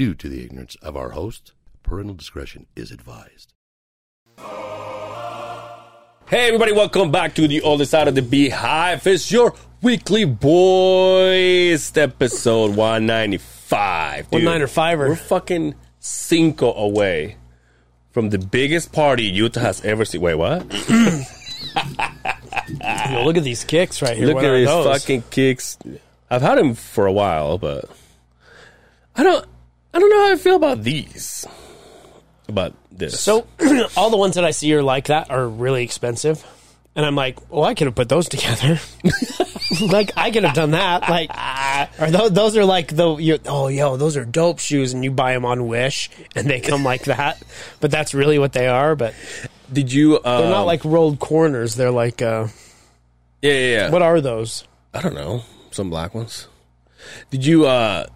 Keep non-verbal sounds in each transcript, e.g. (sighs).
due to the ignorance of our host. Parental discretion is advised. Hey, everybody, welcome back to the other side of the beehive. It's your weekly boys episode 195. One dude. niner fiver. We're fucking cinco away from the biggest party Utah has ever seen. Wait, what? (laughs) Yo, look at these kicks right here. Look What at these fucking kicks. I've had them for a while, but I don't. I don't know how I feel about these. About this. So (clears throat) all the ones that I see are like that are really expensive, and I'm like, well, I could have put those together. (laughs) like I could have done that. Like, are those those are like the you, oh yo those are dope shoes, and you buy them on Wish, and they come like that. But that's really what they are. But did you? Um, they're not like rolled corners. They're like uh, Yeah, yeah, yeah. what are those? I don't know. Some black ones. Did you? uh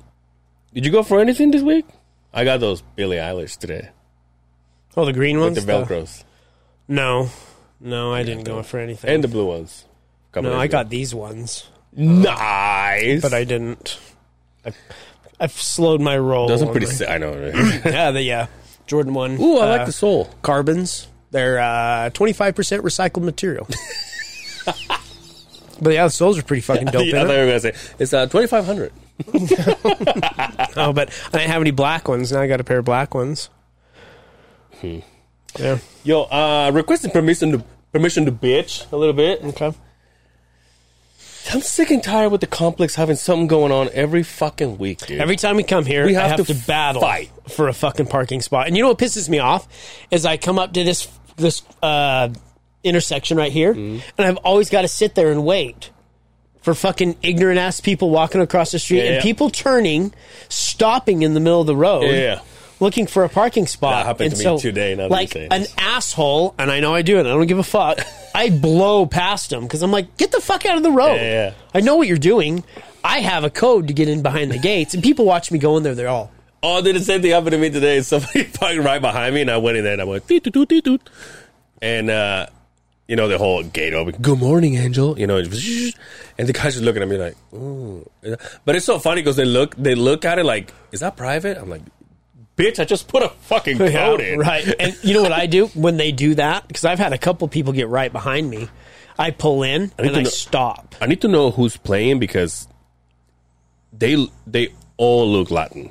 did you go for anything this week? I got those Billie Eilish today. Oh, the green ones? With the Velcros. No. No, I yeah, didn't go for anything. And the blue ones. No, I got these ones. Nice. But I didn't. I, I've, slowed my roll. Doesn't pretty sick. I know, (clears throat) right? yeah, the, yeah. Jordan 1. Ooh, I uh, like the sole. Carbons. They're uh, 25% recycled material. (laughs) but yeah, the soles are pretty fucking dope. I thought you were going to say it's uh, 2500 no, (laughs) oh, but I didn't have any black ones. Now I got a pair of black ones. Hmm. Yeah. Yo, uh, requesting permission to permission to bitch a little bit. Okay. I'm sick and tired with the complex having something going on every fucking week, dude. Every time we come here, we have, have to, to, battle fight. for a fucking parking spot. And you know what pisses me off is I come up to this this uh, intersection right here, mm-hmm. and I've always got to sit there and wait for fucking ignorant ass people walking across the street Yeah, and yeah. people turning, stopping in the middle of the road. Yeah. Looking for a parking spot. That happened and to me so, today, now Like an this. asshole, and I know I do it. I don't give a fuck. (laughs) I blow past them because I'm like, get the fuck out of the road. Yeah. I know what you're doing. I have a code to get in behind the gates, and people watch me go in there. They're all, Oh, did the same thing happen to me today? (laughs) Somebody parked right behind me, and I went in there and I went, and uh, you know the whole gate open. Good morning, Angel. You know, (laughs) and the guys are looking at me like, "Ooh." But it's so funny because they look, they look at it like, "Is that private?" I'm like, "Bitch, I just put a fucking (laughs) code in." right. And you know what I do when they do that? Because I've had a couple people get right behind me. I pull in need and I know- stop. I need to know who's playing because they they all look Latin.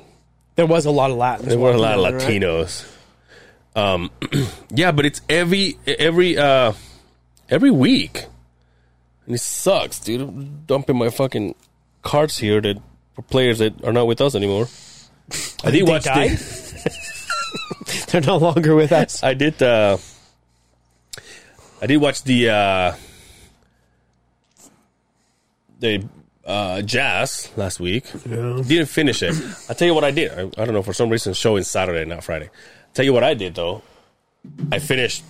There was a lot of Latins. There were a lot of there, right? Latinos. Um, (clears throat) yeah, but it's every every uh every week, and it sucks, dude. I'm dumping my fucking cards here that for players that are not with us anymore. I did watch the, (laughs) They're no longer with us. I did uh I did watch the uh the uh jazz last week. Didn't finish it. I'll tell you what I did. I, I don't know, for some reason showing Saturday, not Friday. i tell you what I did though. I finished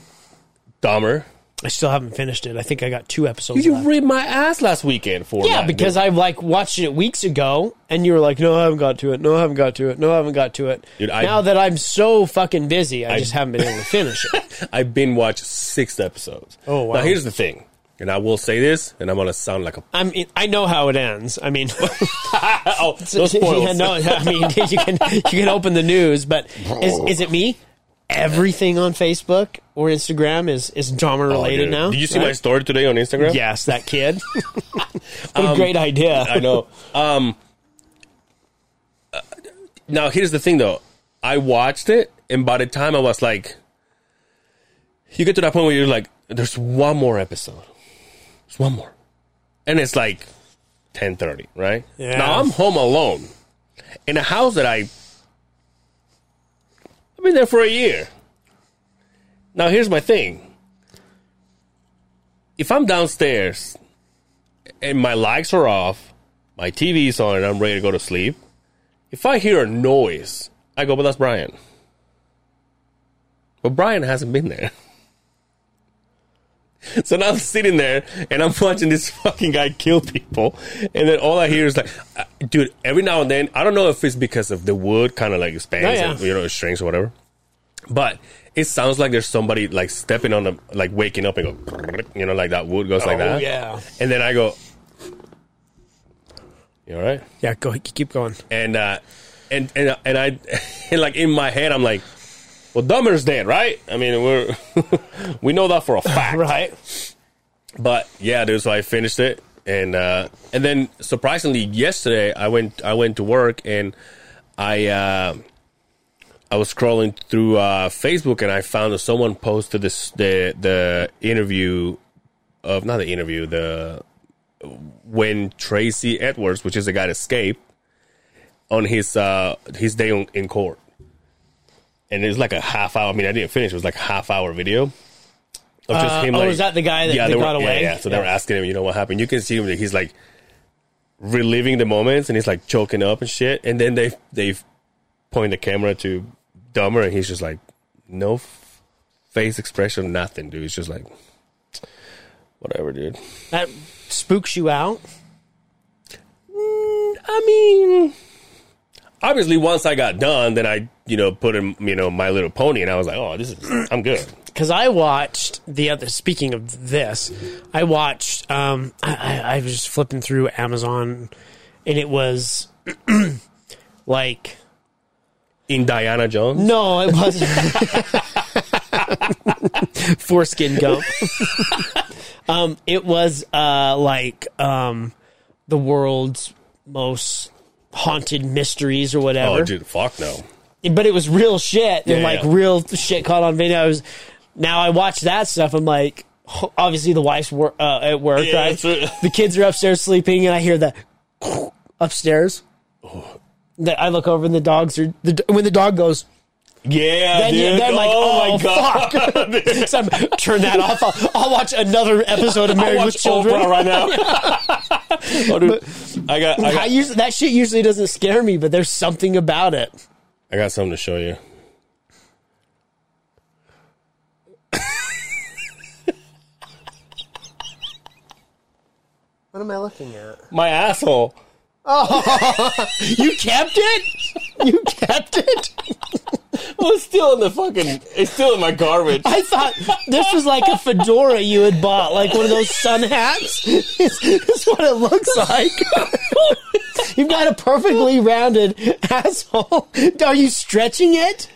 Dahmer. I still haven't finished it. I think I got two episodes. You left. ripped my ass last weekend for Yeah, that, because dude. I've like watched it weeks ago, and you were like, "No, I haven't got to it. No, I haven't got to it. No, I haven't got to it." Dude, I- now that I'm so fucking busy, I, just haven't been able to finish it. (laughs) I've been watched six episodes. Oh, wow. Now here's the thing, and I will say this, and I'm gonna sound like a I mean, I know how it ends. I mean, (laughs) (laughs) oh no spoils. yeah, no, I mean, you can you can open the news, but is is it me? Everything on Facebook or Instagram is is Dahmer Oh, related dude. now. Did you see right? my story today on Instagram? Yes, that kid. (laughs) what a great idea. I know. Um, uh, now here's the thing, though. I watched it, and by the time I was like, you get to that point where you're like, "There's one more episode. There's one more," and it's like ten thirty, right? Yeah. Now I'm home alone in a house that I I've been there for a year. Now here's my thing. If I'm downstairs and my lights are off, my TV's on, and I'm ready to go to sleep, if I hear a noise, I go, but that's Brian. But Brian hasn't been there. (laughs) (laughs) So now I'm sitting there and I'm watching this (laughs) fucking guy kill people, and then all I hear is like, uh, dude. Every now and then, I don't know if it's because of the wood kind of like expands, Oh, yeah. and, you know, it shrinks or whatever, but it sounds like there's somebody like stepping on the like waking up and go, (clears throat) you know, like that wood goes like Oh, that. yeah. And then I go, you all right? Yeah, go keep going. And uh, and and and I (laughs) and like in my head, I'm like, well, Dahmer's dead, right? I mean, we're (laughs) we know that for a (laughs) fact, right. But yeah, dude. So I finished it, and uh, and then surprisingly, yesterday I went I went to work and I uh, I was scrolling through uh, Facebook and I found that someone posted this the the interview of not the interview the when Tracy Edwards, which is the guy that escaped, on his uh, his day on, in court, and it was like a half hour. I mean, I didn't finish; it was like a half hour video of just Uh, him. oh, like, is that the guy that, yeah, they were, got away? Yeah, yeah. So they were asking him, you know, what happened. You can see him; he's like reliving the moments, and he's like choking up and shit. And then they they point the camera to Dahmer, and he's just like no f- face expression, nothing, dude. He's just like whatever, dude. That spooks you out. I mean, obviously, once I got done, then I, you know, put in, you know, My Little Pony, and I was like, oh, this is, I'm good. because I watched the other. Speaking of this, I watched. Um, I, I, I was just flipping through Amazon, and it was (clears throat) like Indiana Jones, no, it wasn't. Foreskin Gump. um, it was uh like um the world's most haunted mysteries or whatever. oh, dude, fuck no. but it was real shit and Yeah, like yeah. real shit caught on video. I was, now I watch that stuff. I'm like, obviously the wife's wor- uh, at work, Yeah, right? The kids are upstairs sleeping, and I hear that (laughs) upstairs. That I look over and the dogs are the, when the dog goes. Yeah, Then, you, dude. then I'm like, oh, oh, my god. fuck! (laughs) (laughs) so I'm, turn that off. I'll, I'll watch another episode of I Married with Children. Oprah right now. (laughs) oh, dude, I got, I I got, usually, that shit usually doesn't scare me, but there's something about it. I got something to show you. What am I looking at? My asshole. You kept it. You kept it. Well, it's still in the fucking. It's still in my garbage. I thought this was like a fedora you had bought, like one of those sun hats. It's, it's what it looks like. (laughs) You've got a perfectly rounded asshole. Are you stretching it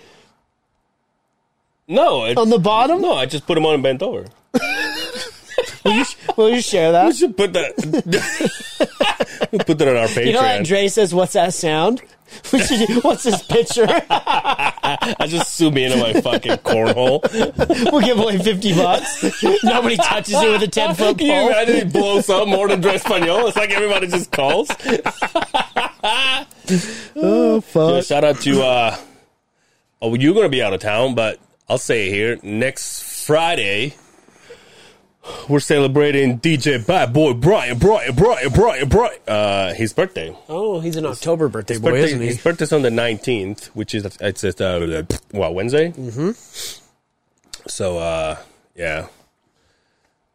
No, it, on the bottom? no. I just put them on and bent over. Will you, will you share that? We should put that. (laughs) put that on our Patreon. You know that Dre says, "What's that sound?" (laughs) What's this picture? (laughs) I just zoom in on my fucking cornhole. (laughs) We'll give away fifty bucks. Nobody touches it with a ten foot Can you pole. imagine he blows up more than Dress Espanol? It's like everybody just calls. Oh fuck! Yeah, shout out to uh oh you're gonna be out of town, but I'll say it here. Next Friday we're celebrating DJ Bad Boy Brian, Brian, Brian, Brian, Brian. Uh, his birthday. Oh, he's an October birthday boy, birthday isn't he? His birthday's on the 19th, which is it's just uh, well Wednesday. Mm-hmm. So uh, yeah.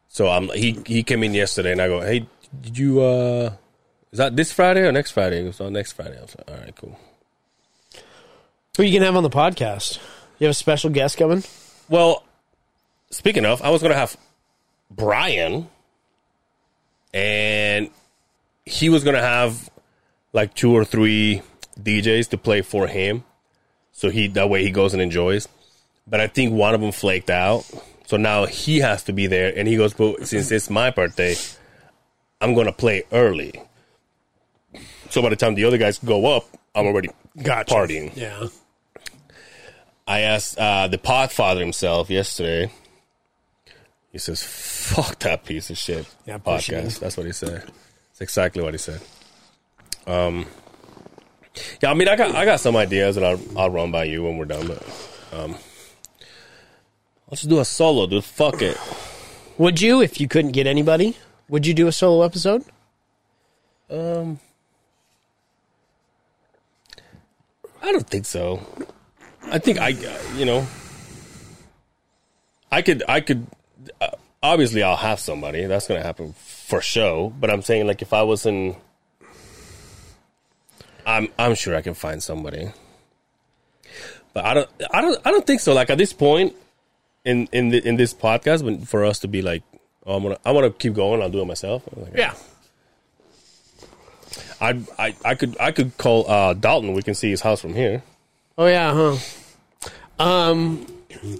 So um, he he came in yesterday, and I go, hey, did you uh, is that this Friday or next Friday? It was on next Friday. I was like, all right, cool. Who you gonna have on the podcast? You have a special guest coming? Well, speaking of, I was gonna have Brian, and he was gonna have like two or three DJs to play for him, so he that way he goes and enjoys. But I think one of them flaked out, so now he has to be there, and he goes, "But since it's my birthday, I'm gonna play early." So by the time the other guys go up, I'm already partying. Yeah. I asked uh, the Podfather himself yesterday. He says, "Fuck that piece of shit Yeah, push it in. podcast." That's what he said. That's exactly what he said. Um, yeah, I mean, I got I got some ideas that I'll I'll run by you when we're done, but um, let's do a solo, dude. Fuck it. Would you, if you couldn't get anybody, would you do a solo episode? Um, I don't think so. I think I, you know, I could, I could. Obviously, I'll have somebody. That's gonna happen for show. But I'm saying, like, if I was in, I'm, I'm sure I can find somebody. But I don't, I don't, I don't think so. Like at this point in in the, in this podcast, when for us to be like, oh, I'm gonna, I want to keep going. I'll do it myself. Like, Yeah. I, I I could I could call uh, Dalton. We can see his house from here. Oh yeah, huh? Um,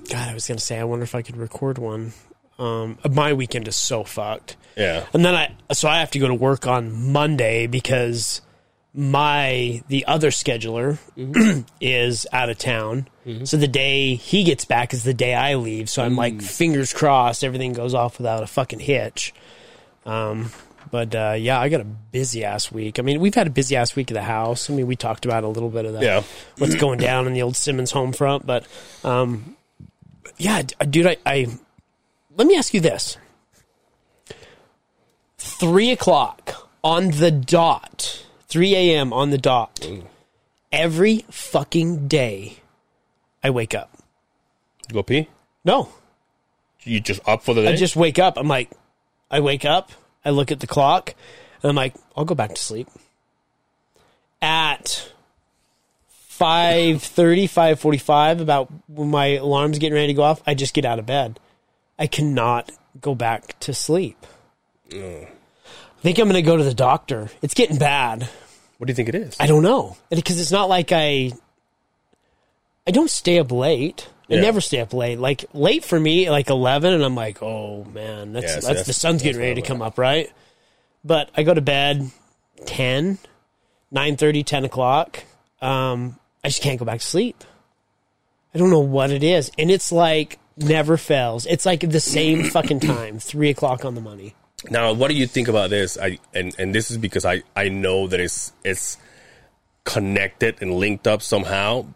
God, I was gonna say, I wonder if I could record one. Um, my weekend is so fucked. Yeah. And then I, so I have to go to work on Monday because my the other scheduler (clears throat) is out of town. So the day he gets back is the day I leave. So I'm like fingers crossed everything goes off without a fucking hitch. Um, but uh, yeah, I got a busy ass week. I mean, we've had a busy ass week at the house. I mean, we talked about a little bit of that. Yeah. what's going down in the old Simmons home front. But um, yeah, dude, I, I let me ask you this: three o'clock on the dot, three a.m. on the dot, every fucking day, I wake up. You Go pee. No, You just up for the day. I just wake up. I'm like, I wake up, I look at the clock, and I'm like, I'll go back to sleep. At 5.30, 5.45, about when my alarm's getting ready to go off, I just get out of bed. I cannot go back to sleep. I think I'm going to go to the doctor. It's getting bad. what do you think it is? I don't know because it's not like I. I don't stay up late. I Yeah. never stay up late. Like late for me, like eleven, and I'm like, oh man, that's Yeah, that's, that's- the sun's getting ready to come up, right? But I go to bed 10, 9.30, 10 o'clock. Um, I just can't go back to sleep. I don't know what it is, and it's like never fails. It's like the same (clears throat) fucking time, three o'clock on the money. Now, what do you think about this? I and and this is because I I know that it's it's connected and linked up somehow.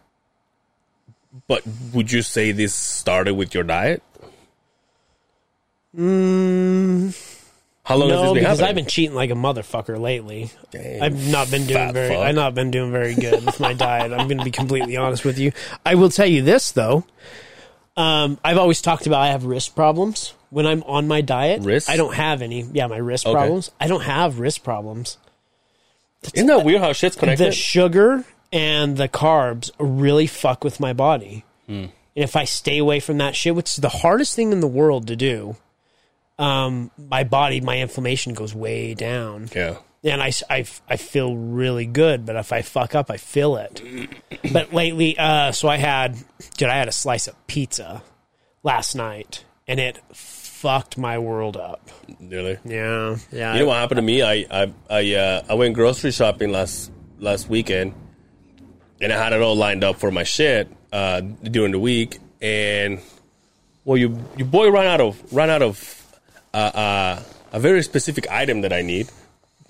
But would you say this started with your diet? Mm, How long has No, this been because happening? I've been cheating like a motherfucker lately. Damn, I've not been doing very. fuck. I've not been doing very good with my diet. I'm going to be completely honest with you. I will tell you this though. Um, I've always talked about I have wrist problems when I'm on my diet. Wrist? I don't have any. Yeah, my wrist Okay. problems. I don't have wrist problems. Isn't that weird how shit's connected? The sugar and the carbs really fuck with my body. Hmm. And if I stay away from that shit, which is the hardest thing in the world to do, um, my body, my inflammation goes way down yeah. And I, I, I feel really good, but if I fuck up, I feel it. (clears throat) But lately, uh, so I had, dude, I had a slice of pizza last night, and it fucked my world up. Really? Yeah, yeah. You know what happened to me? I I I, uh, I went grocery shopping last last weekend, and I had it all lined up for my shit uh, during the week. And well, you your boy ran out of ran out of uh, uh, a very specific item that I need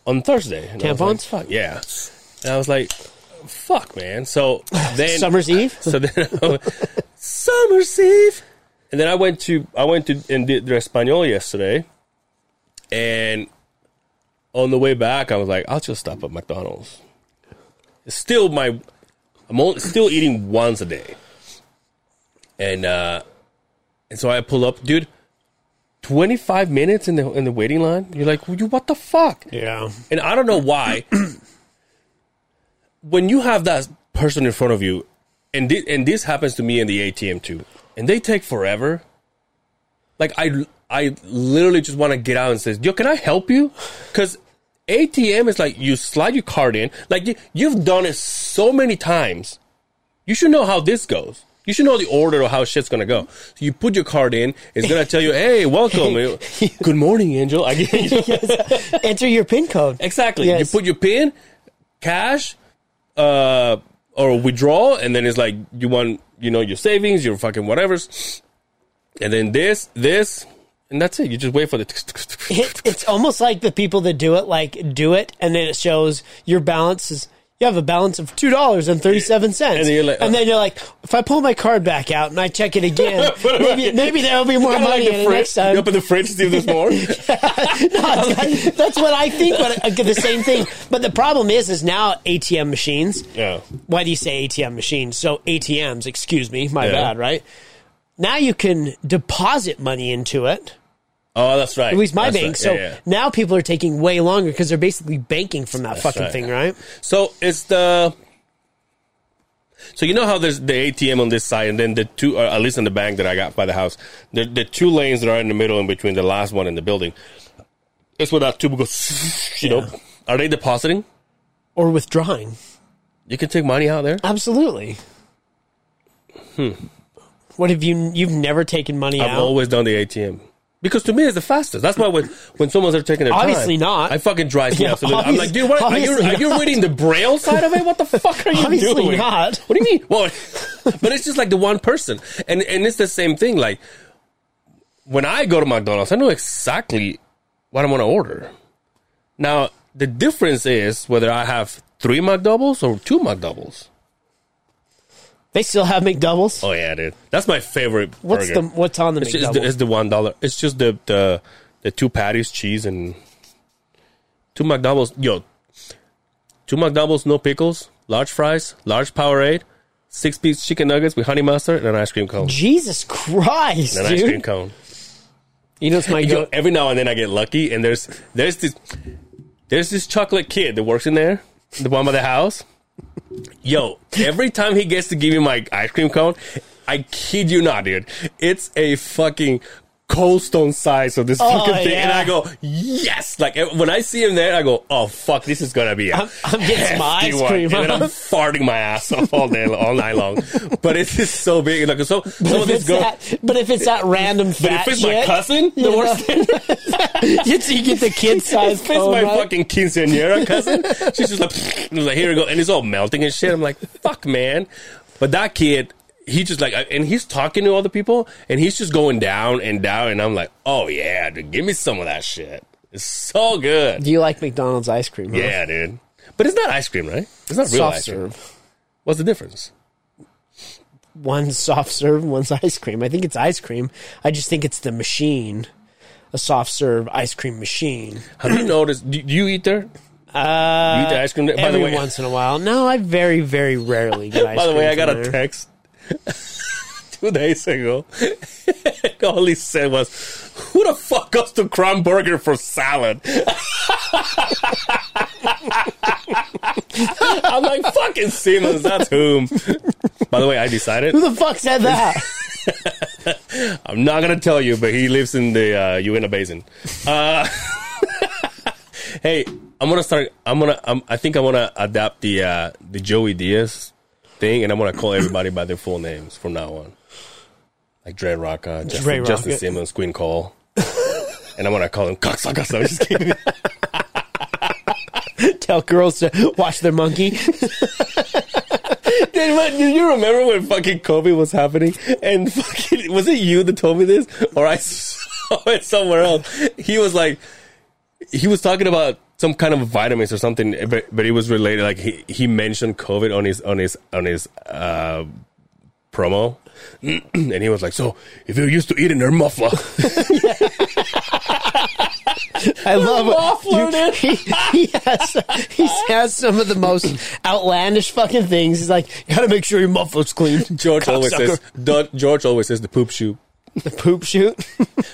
on Thursday. And was like, fuck yeah! And I was like, fuck, man. So (laughs) then Summer's Eve. so then Summer's Eve. And then I went to I went to and did the Espanol yesterday, and on the way back I was like, I'll just stop at McDonald's. It's still my I'm only, still eating once a day, and uh, and so I pull up, dude. Twenty five minutes in the in the waiting line. You're like, you what the fuck? Yeah, And I don't know why. (clears throat) when you have that person in front of you, and thi- and this happens to me in the ATM too, and they take forever. Like I I literally just want to get out and say, "Yo, can I help you?" Because ATM is like you slide your card in. Like you, you've done it so many times. You should know how this goes. You should know the order of how shit's gonna go. So you put your card in. It's gonna tell you, "Hey, welcome. (laughs) (laughs) Good morning, Angel." I get (laughs) enter your pin code. Exactly. Yes. You put your pin, cash, uh, or withdraw, and then it's like you want, you know, your savings, your fucking whatever's, and then this, this, and that's it. You just wait for the. It, it's almost like the people that do it, like do it, and then it shows your balance is. You have a balance of two dollars and thirty seven cents, And then you're like, and then you're like, if I pull my card back out and I check it again, (laughs) maybe maybe there'll be more money like in the fridge. next time. You open the fridge, see if there's more. (laughs) (laughs) That's what I think. But uh, the same thing. But the problem is, is now ATM machines. yeah. Why do you say ATM machines? So ATMs. Excuse me, my Yeah. bad. Right now, you can deposit money into it. Oh, that's right. At least my That's bank. right. So Yeah, yeah. now people are taking way longer because they're basically banking from that fucking right. thing, right? So it's the. So you know how there's the ATM on this side, and then the two, or at least in the bank that I got by the house, the the two lanes that are in the middle, in between the last one and the building. It's where that tube goes. (laughs) You know, are they depositing? or withdrawing. You can take money out there. Absolutely. Hmm. What have you? You've never taken money out? I've always done the ATM. Because to me, it's the fastest. That's why when, when someone's there taking their Obviously time, not. I fucking drives me Yeah, absolutely. I'm like, dude, what, are you, are you reading the braille side of it? What the (laughs) fuck are you Obviously doing? not. What do you mean? Well, (laughs) but it's just like the one person, and and it's the same thing. Like when I go to McDonald's, I know exactly what I'm to order. Now the difference is whether I have three McDoubles or two McDoubles. They still have McDoubles. Oh yeah, dude, that's my favorite. what's burger. the what's on the It's, just McDouble? the, it's the one dollar. It's just the, the the two patties, cheese, and two McDoubles. Yo, two McDoubles, no pickles, large fries, large Powerade, six piece chicken nuggets with honey mustard, and an ice cream cone. Jesus Christ, And an ice cream cone. You know, it's my Yo, every now and then I get lucky, and there's there's this there's this chocolate kid that works in there, the one by the house. Yo, every time he gets to give me my ice cream cone, I kid you not, dude. It's a fucking cold stone size of this Oh, fucking thing, and. I go, yes! Like eh, when I see him there, I go, oh fuck, this is gonna be. A I'm- I'm getting my ice one." cream, and I'm farting my ass off all day, all night long. But it's just so big. Like so, some of If these it's girls. that, but if it's that random But if (laughs) it's (laughs) my cousin, the worst know, you, you get the kid size If It's my right? fucking quinceañera cousin. She's just like, (laughs) like, here we go, and it's all melting and shit. I'm like, fuck, man. But that kid, he just like, and he's talking to other people, and he's just going down and down, and I'm like, oh yeah, dude, give me some of that shit. It's so good. Do you like McDonald's ice cream? huh? Yeah, dude. But it's not ice cream, right? It's not real soft ice cream. serve. What's the difference? One's soft serve, (laughs) one's ice cream. I think it's ice cream. I just think it's the machine, a soft serve ice cream machine. Have you noticed? Do, you eat there? Uh, you eat the ice cream there? By every the way, once in a while. No, I very, very rarely (laughs) get ice by the cream. way, I got a there. text (laughs) two days ago. (laughs) All he said was, "Who the fuck goes to Crown Burger for salad?" (laughs) I'm like, "Fucking Simmons, that's whom." By the way, I decided Who the fuck said that? I'm not gonna tell you, but he lives in the uh, Uinta Basin. Uh, hey, I'm gonna start. I'm gonna. I'm, I think I want to adapt the uh, the Joey Diaz thing, and I'm gonna call everybody by their full names from now on, like Dre Rocca, Justin, Dre Justin. Simmons, Queen Cole, and I'm gonna call them cocksucker. I'm just kidding. (laughs) Tell girls to watch their monkey. (laughs) Do you remember when fucking Kobe was happening? And fucking, was it you that told me this? Or I (laughs) saw it somewhere else. He was like, he was talking about some kind of vitamins or something, but, but it was related. Like he, he mentioned COVID on his, on his, on his, uh, promo. (clears throat) and he was like, so if you're used to eating their muffler, (laughs) I love Muffler, it. He, he, has, he has some of the most outlandish fucking things. He's like, gotta make sure your muffler's clean. George always Cocksucker. says, Don- George always says the poop shoe. the poop shoot.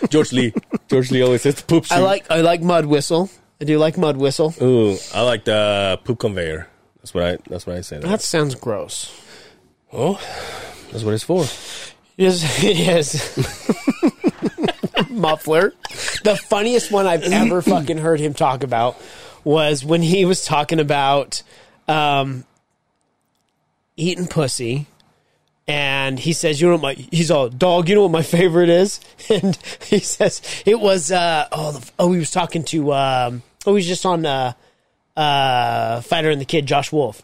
George Lee. George Lee always says the poop shoot. I like I like mud whistle. I do like mud whistle. Ooh, I like the poop conveyor. That's what I. That's what I say. That sounds gross. Oh, that's what it's for. Yes, (laughs) it is. (laughs) Muffler. The funniest one I've ever (clears throat) fucking heard him talk about was when he was talking about um, eating pussy. And he says, "You know what my?" He's all dog. You know what my favorite is? (laughs) And he says it was. Uh, oh, the, oh, he was talking to. Um, oh, he was just on uh, uh, Fighter and the Kid, Josh Wolf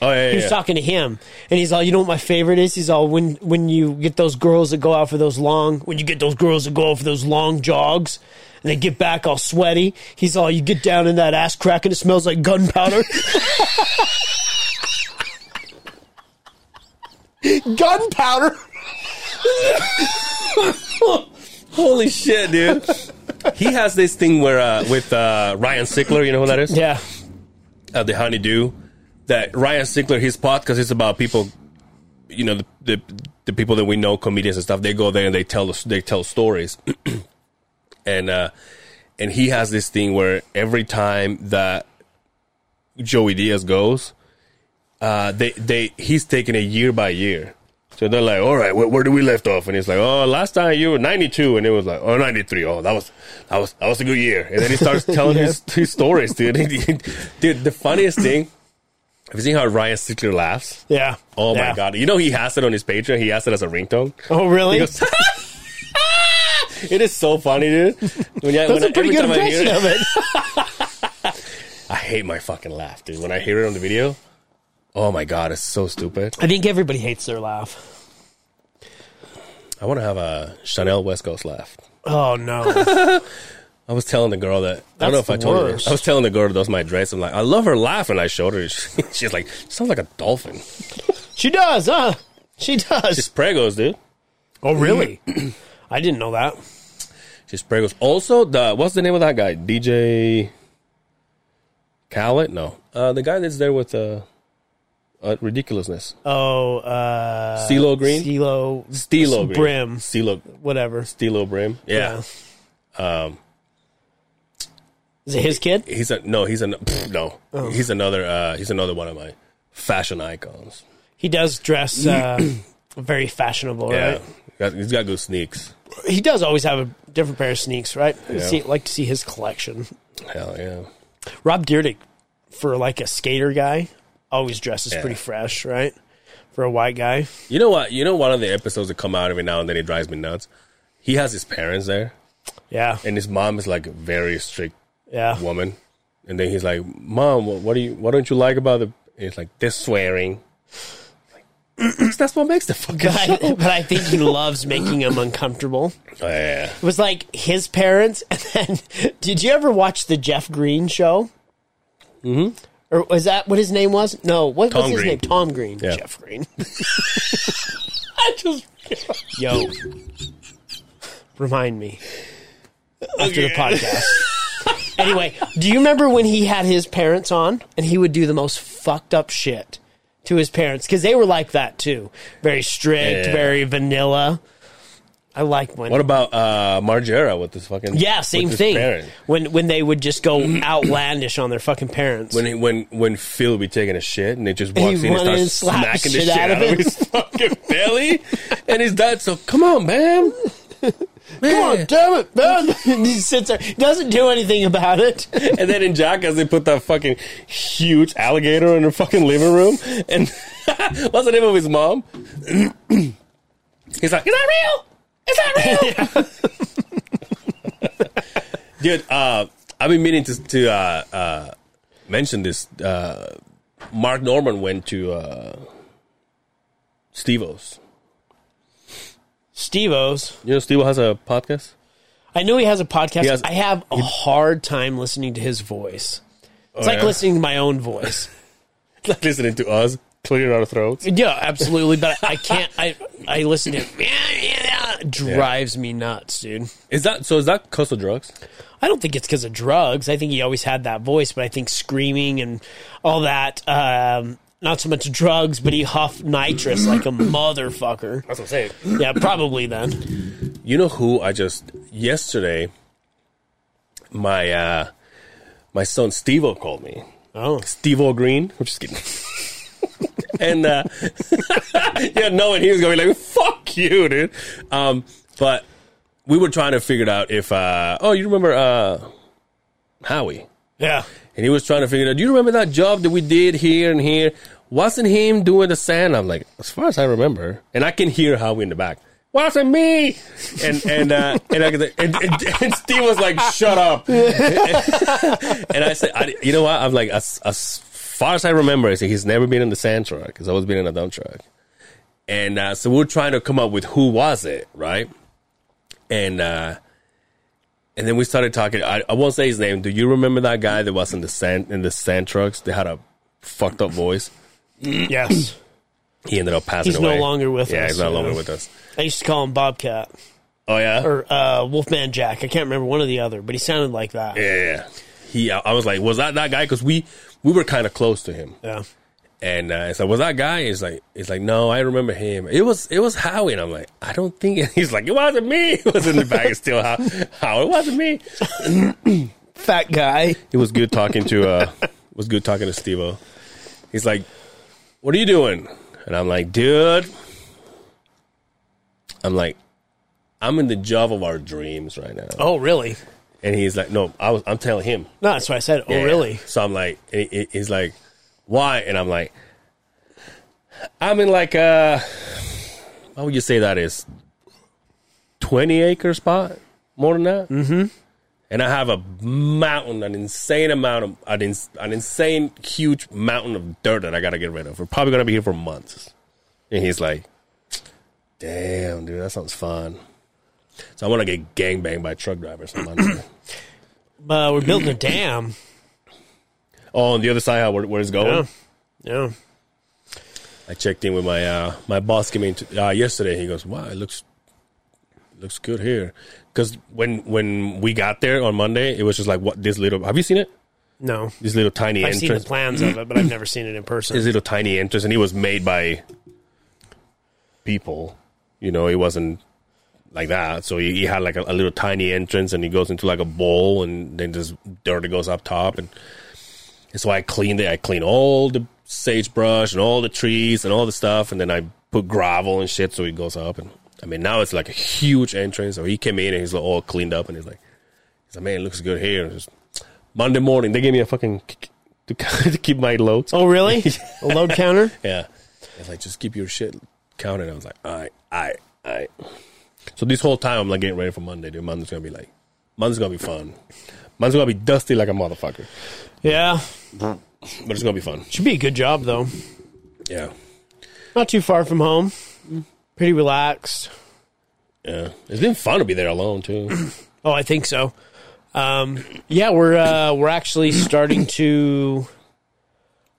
Oh yeah, yeah. he was yeah. talking to him and he's all you know what my favorite is he's all when when you get those girls that go out for those long when you get those girls that go out for those long jogs and they get back all sweaty he's all you get down in that ass crack and it smells like gunpowder (laughs) (laughs) gunpowder Holy shit, dude. he has this thing where uh, with uh, Ryan Sickler, you know who that is? yeah Uh, the Honeydew. That Ryan Sickler, his podcast is about people, you know, the, the the people that we know, comedians and stuff. They go there and they tell us they tell stories, (clears throat) and uh, and he has this thing where every time that Joey Diaz goes, uh, they they he's taking it year by year. So they're like, all right, where, where do we left off? And he's like, oh, last time you were 92. And it was like, oh, 93. Oh, that was, that was, that was a good year. And then he starts (laughs) telling his, his stories, dude. (laughs) dude, the funniest thing Have you seen how Ryan Sickler laughs? Yeah. Oh my god! You know he has it on his Patreon. He has it as a ringtone. Oh really? Goes, (laughs) it is so funny, dude. When, I, That's when a pretty good impression it, of it. I hate my fucking laugh, dude. When I hear it on the video, oh my god, it's so stupid. I think everybody hates their laugh. I want to have a Chanel West Coast laugh. Oh no. (laughs) I was telling the girl that I don't know if I told worst. her. I was telling the girl that does my dress. I'm like, I love her laugh, and I showed her. She, (laughs) she's like, sounds like a dolphin. she does, huh? She does. She's pregos, dude. oh really? (clears throat) I didn't know that. She's pregos. Also, the what's the name of that guy? DJ Khaled? No, uh, the guy that's there with uh, uh ridiculousness. Oh, uh CeeLo Green? Steelo Green. Brim. Steelo Whatever. Steelo Brim. Yeah. Um, Is it his kid? he's a no. He's a no. He's another. uh He's another one of my fashion icons. He does dress uh, (clears throat) very fashionable, Yeah, right? He's got- he's got good sneaks. He does always have a different pair of sneaks, right? Yeah. See, like to see his collection. Hell yeah. Rob Dyrdek, for like a skater guy, always dresses Yeah. pretty fresh, right? For a white guy. You know what? You know one of the episodes that come out every now and then it drives me nuts. He has his parents there, Yeah. and his mom is like a very strict Yeah. woman. And then he's like, "Mom, what, do you? What don't you like about the?" And it's like they're swearing. Like, (clears throat) that's what makes the fucking But I, show. (laughs) but I think he loves making him uncomfortable. Oh, yeah, It was like his parents. (laughs) And then, did you ever watch the Jeff Green show? Mm-hmm. Or was that what his name was? No, what Tom was his Green. name? Tom Green. Yeah. Jeff Green. (laughs) I just yo remind me after the podcast. (laughs) anyway, do you remember when he had his parents on and he would do the most fucked up shit to his parents because they were like that too, very strict, Yeah. very vanilla. I like when What about uh Margera with this fucking yeah, same thing. parent? When when they would just go outlandish on their fucking parents. When he, when when Phil would be taking a shit and it just walks he in and run starts and smacking the the shit shit out out of of his (laughs) fucking belly, and his dad so come on, man, (laughs) Come on, damn it, man! (laughs) and he sits there, doesn't do anything about it. And then in Jackass, they put that fucking huge alligator in her fucking living room. And what's the name of his mom? (clears throat) He's like, is that real? Is that real? (laughs) Dude, uh, I've been meaning to, to uh, uh, mention this. Uh, Mark Normand went to uh, Steve-O's. Steve-O's. You know, Steve has a podcast? I know he has a podcast. He has- I have a hard time listening to his voice. It's Oh, like yeah? listening to my own voice. Like (laughs) listening to us clearing our throats. Yeah, absolutely. But I can't. I I listen to it. It drives me nuts, dude. Is that so? Is that cause of drugs? I don't think it's because of drugs. I think he always had that voice, but I think screaming and all that. Um, not so much drugs, but he huffed nitrous like a motherfucker. That's what I'm saying. Yeah, probably then. You know who I just yesterday my uh my son Steve called me. Oh, Steve Green. I'm just kidding. And uh (laughs) yeah, knowing he was gonna be like, fuck you, dude. Um but we were trying to figure it out if uh oh you remember uh Howie. yeah. And he was trying to figure out. Do you remember that job that we did here and here? Wasn't him doing the sand? I'm like, as far as I remember, and I can hear Howie in the back. Wasn't me. And and uh, and, I, and, and, and Steve was like, "Shut up." (laughs) and I said, I, "You know what?" I'm like, as, as far as I remember, he's never been in the sand truck. He's always been in a dump truck. And uh, so we're trying to come up with who was it, right? And uh, and then we started talking. I, I won't say his name. Do you remember that guy that was in the sand in the sand trucks? They had a fucked up voice. Yes. He ended up passing He's no longer with yeah, us, Yeah, he's no longer with us. I used to call him Bobcat Oh yeah, or uh, Wolfman Jack. I can't remember one or the other, but he sounded like that. yeah, yeah. He, I was like, was that that guy? Because we we were kind of close to him, Yeah. and uh, it's like, was that guy? He's like, it's like, no, I remember him. It was it was Howie, and I'm like, I don't think. It. (laughs) He's like, it wasn't me. (laughs) It was in the bag. It's still how how it wasn't me. (coughs) Fat guy. It was good talking to uh was good talking to Stevo. He's like, What are you doing? And I'm like, dude I'm like, I'm in the job of our dreams right now. Oh, really? And he's like, No, I was I'm telling him. No, that's what I said. Oh, really? So I'm like he- he- he's like, why? And I'm like, I'm in like a, how would you say that is? 20 acre spot? More than that? Mm-hmm. And I have a mountain, an insane amount of, an, ins- an insane, huge mountain of dirt that I got to get rid of. We're probably going to be here for months. And he's like, damn, dude, that sounds fun. So I want to get gangbanged by truck drivers. (clears throat) Uh, we're building a dam. oh, on the other side, how where, where it's going? Yeah. Yeah. I checked in with my uh, my boss came in to, uh, yesterday. He goes, "Wow, it looks looks good here." Because when when we got there on Monday, it was just like what this little. Have you seen it? No. This little tiny I've seen the entrance. plans of it, but I've never seen it in person. This little tiny entrance, and it was made by people. You know, it wasn't like that. So he, he had like a, a little tiny entrance, and he goes into like a bowl, and then just dirt goes up top, and, and so I cleaned it. I clean all the sagebrush and all the trees and all the stuff, and then I put gravel and shit so it goes up. And I mean, now it's like a huge entrance. So he came in and he's like all cleaned up, and he's like, he's like, man, it looks good here. Just, Monday morning, they gave me a fucking to, (laughs) to keep my loads. Oh, really? (laughs) A load counter? Yeah. It's like, just keep your shit counted. I was like, all right, all right, all right. So this whole time, I'm like getting ready for Monday, dude. Monday's to be like, Monday's to be fun. Monday's to be dusty like a motherfucker. Yeah. But it's to be fun. Should be a good job, though. Yeah. Not too far from home. Pretty relaxed. Yeah. It's been fun to be there alone, too. (clears throat) Oh, I think so. Um, yeah, we're uh, we're actually starting to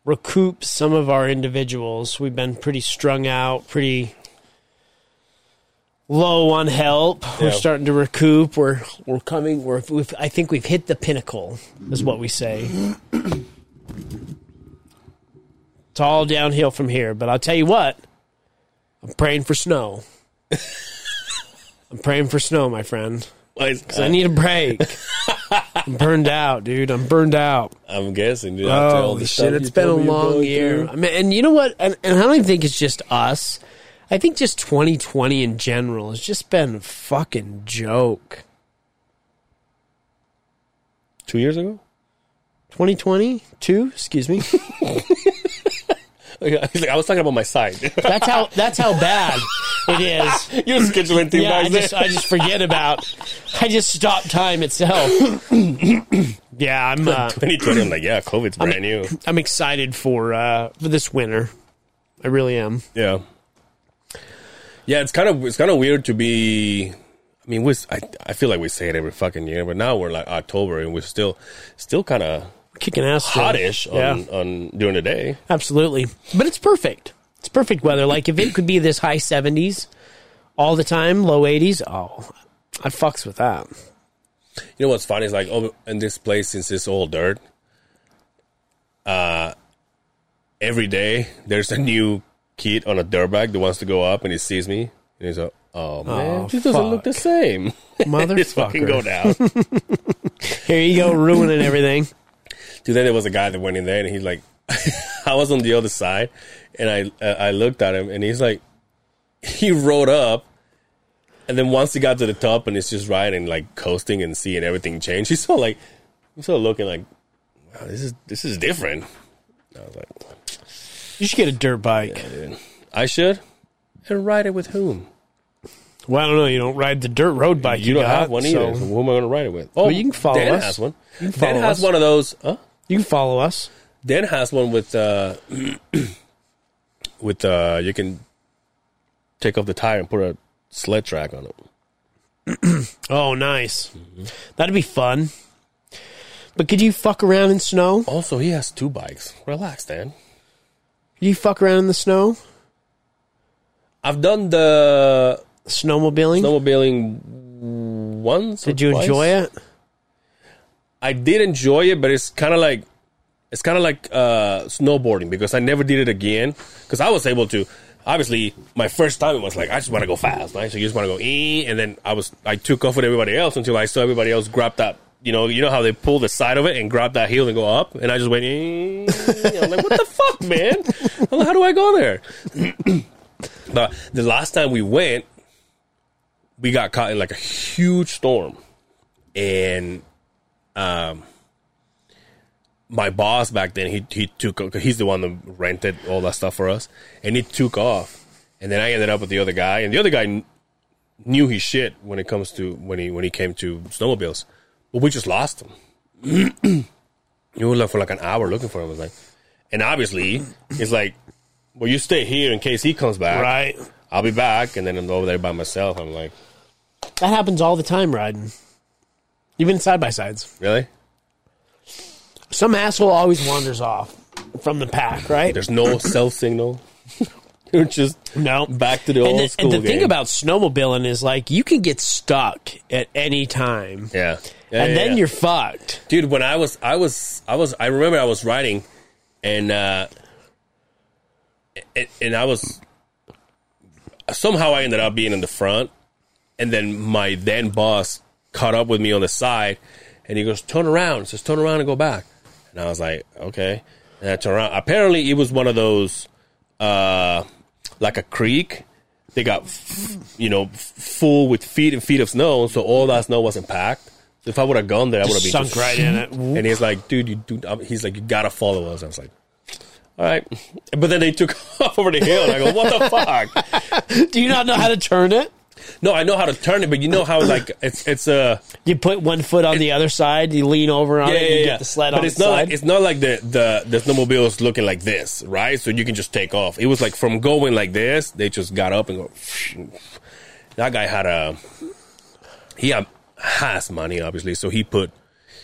recoup some of our individuals. We've been pretty strung out, pretty low on help. We're starting to recoup. We're we're coming. We're we've, I think we've hit the pinnacle, is what we say. It's all downhill from here. But I'll tell you what, I'm praying for snow. I'm praying for snow, my friend. Is- I need a break. I'm burned out, dude. I'm burned out. I'm guessing, dude. Oh the shit! It's been a told me you're long year. I mean, and you know what? And, and I don't even think it's just us. I think just 2020 in general has just been a fucking joke. Two years ago? 2020, two. Excuse me. (laughs) (laughs) I was talking about my side. That's how. That's how bad it is. (laughs) You're scheduling things Yeah, I just. I just forget about. I just stop time itself. (coughs) yeah, I'm. Uh, 2020, I'm like, yeah, COVID's brand new. I'm excited for uh, for this winter. I really am. Yeah. Yeah, it's kind of it's kind of weird to be. I mean, we I I feel like we say it every fucking year, but now we're like October and we're still still kind of Kicking ass. still. hottish Yeah. on on during the day. Absolutely. But it's perfect. It's perfect weather. Like if it could be this high 70s all the time, low 80s, oh, I fucks with that. You know what's funny is like oh, in this place since it's all dirt. Uh, every day there's a new kid on a dirt bike that wants to go up and he sees me and he's like, "Oh man, Oh, this doesn't look the same." (laughs) Just fucking go down. (laughs) Here you go, ruining everything. Dude, then there was a guy that went in there, and he's like, (laughs) I was on the other side, and I uh, I looked at him, and he's like, he rode up, and then once he got to the top, and it's just riding, like coasting and seeing everything change. He's so like, he's so looking like, wow, this is this is different. I was like, You should get a dirt bike. dude, I should, and ride it with whom? Well, I don't know. You don't ride the dirt road bike. You don't got, have one either. so So who am I going to ride it with? Oh, Well, you can follow Dan us. has one. can Dan follow has us. one of those. Huh? you can follow us. Dan has one with uh (clears throat) with uh you can take off the tire and put a sled track on it. (clears throat) Oh, nice. That'd be fun. But could you fuck around in snow? Also, he has two bikes. Relax, Dan. You fuck around in the snow? I've done the Snowmobiling? snowmobiling once. or Did you enjoy it? I did enjoy it, but it's kind of like it's kind of like uh, snowboarding because I never did it again because I was able to. Obviously, my first time it was like I just want to go fast, right? So you just want to go ee, and then I was I took off with everybody else until I saw everybody else grab that. You know, you know how they pull the side of it and grab that heel and go up, and I just went. I'm like, what the fuck, man? Like, how do I go there? (clears throat) but the last time we went, we got caught in like a huge storm, and um, my boss back then he he took he's the one that rented all that stuff for us, and he took off, and then I ended up with the other guy, and the other guy kn- knew his shit when it comes to when he when he came to snowmobiles, but we just lost him. (clears throat) you were like for like an hour looking for him. I was like, and obviously it's like, well, you stay here in case he comes back. Right. I'll be back, and then I'm over there by myself. I'm like, That happens all the time riding. Even side by sides. really? Some asshole always wanders off from the pack, right? There's no cell signal. (laughs) You're just No. back to the and old the, school and the thing about snowmobiling is like you can get stuck at any time. yeah, Yeah, and yeah, then yeah. you're fucked. dude. When I was, I was, I was. I remember I was riding, and uh, and, and I was somehow I ended up being in the front, and then my then boss caught up with me on the side, and he goes, "Turn around," says, "Turn around and go back," and I was like, "Okay," and I turned around. Apparently, it was one of those, uh, like a creek. They got, you know, full with feet and feet of snow, so all that snow wasn't packed. If I would have gone there, I would have been sunk just- right in it. (laughs) and he's like, dude, you do. He's like, you gotta follow us. I was like, all right. (laughs) But then they took (laughs) off over the hill, and I go, what the fuck? Do you not know how to turn it? No, I know how to turn it, but you know how like it's it's a You put one foot on the other side, you lean over on yeah, it, yeah, you yeah. get the sled but on it's the not side. like it's not like the the the snowmobile is looking like this, right? So you can just take off. It was like from going like this, they just got up and go. That guy had a he had, has money obviously, so he put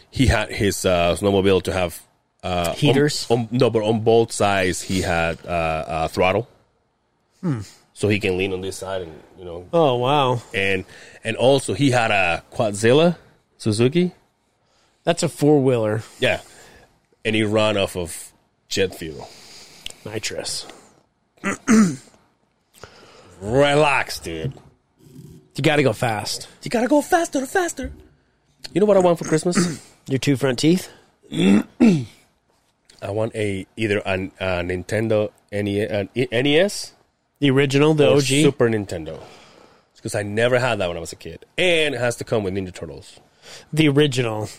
he had his uh, snowmobile to have uh, Heaters? On, no, but on both sides he had uh, throttle, so he can lean on this side and you know oh wow, and and also he had a Quadzilla Suzuki. that's a four wheeler Yeah. And he ran off of jet fuel. nitrous. (clears throat) Relax, dude. You got to go fast. You gotta go faster and faster. You know what I want for Christmas? (clears throat) Your two front teeth. (clears throat) I want a either an, a Nintendo NES, NES The original, the or OG. Super Nintendo. Because I never had that when I was a kid, and it has to come with Ninja Turtles. the original.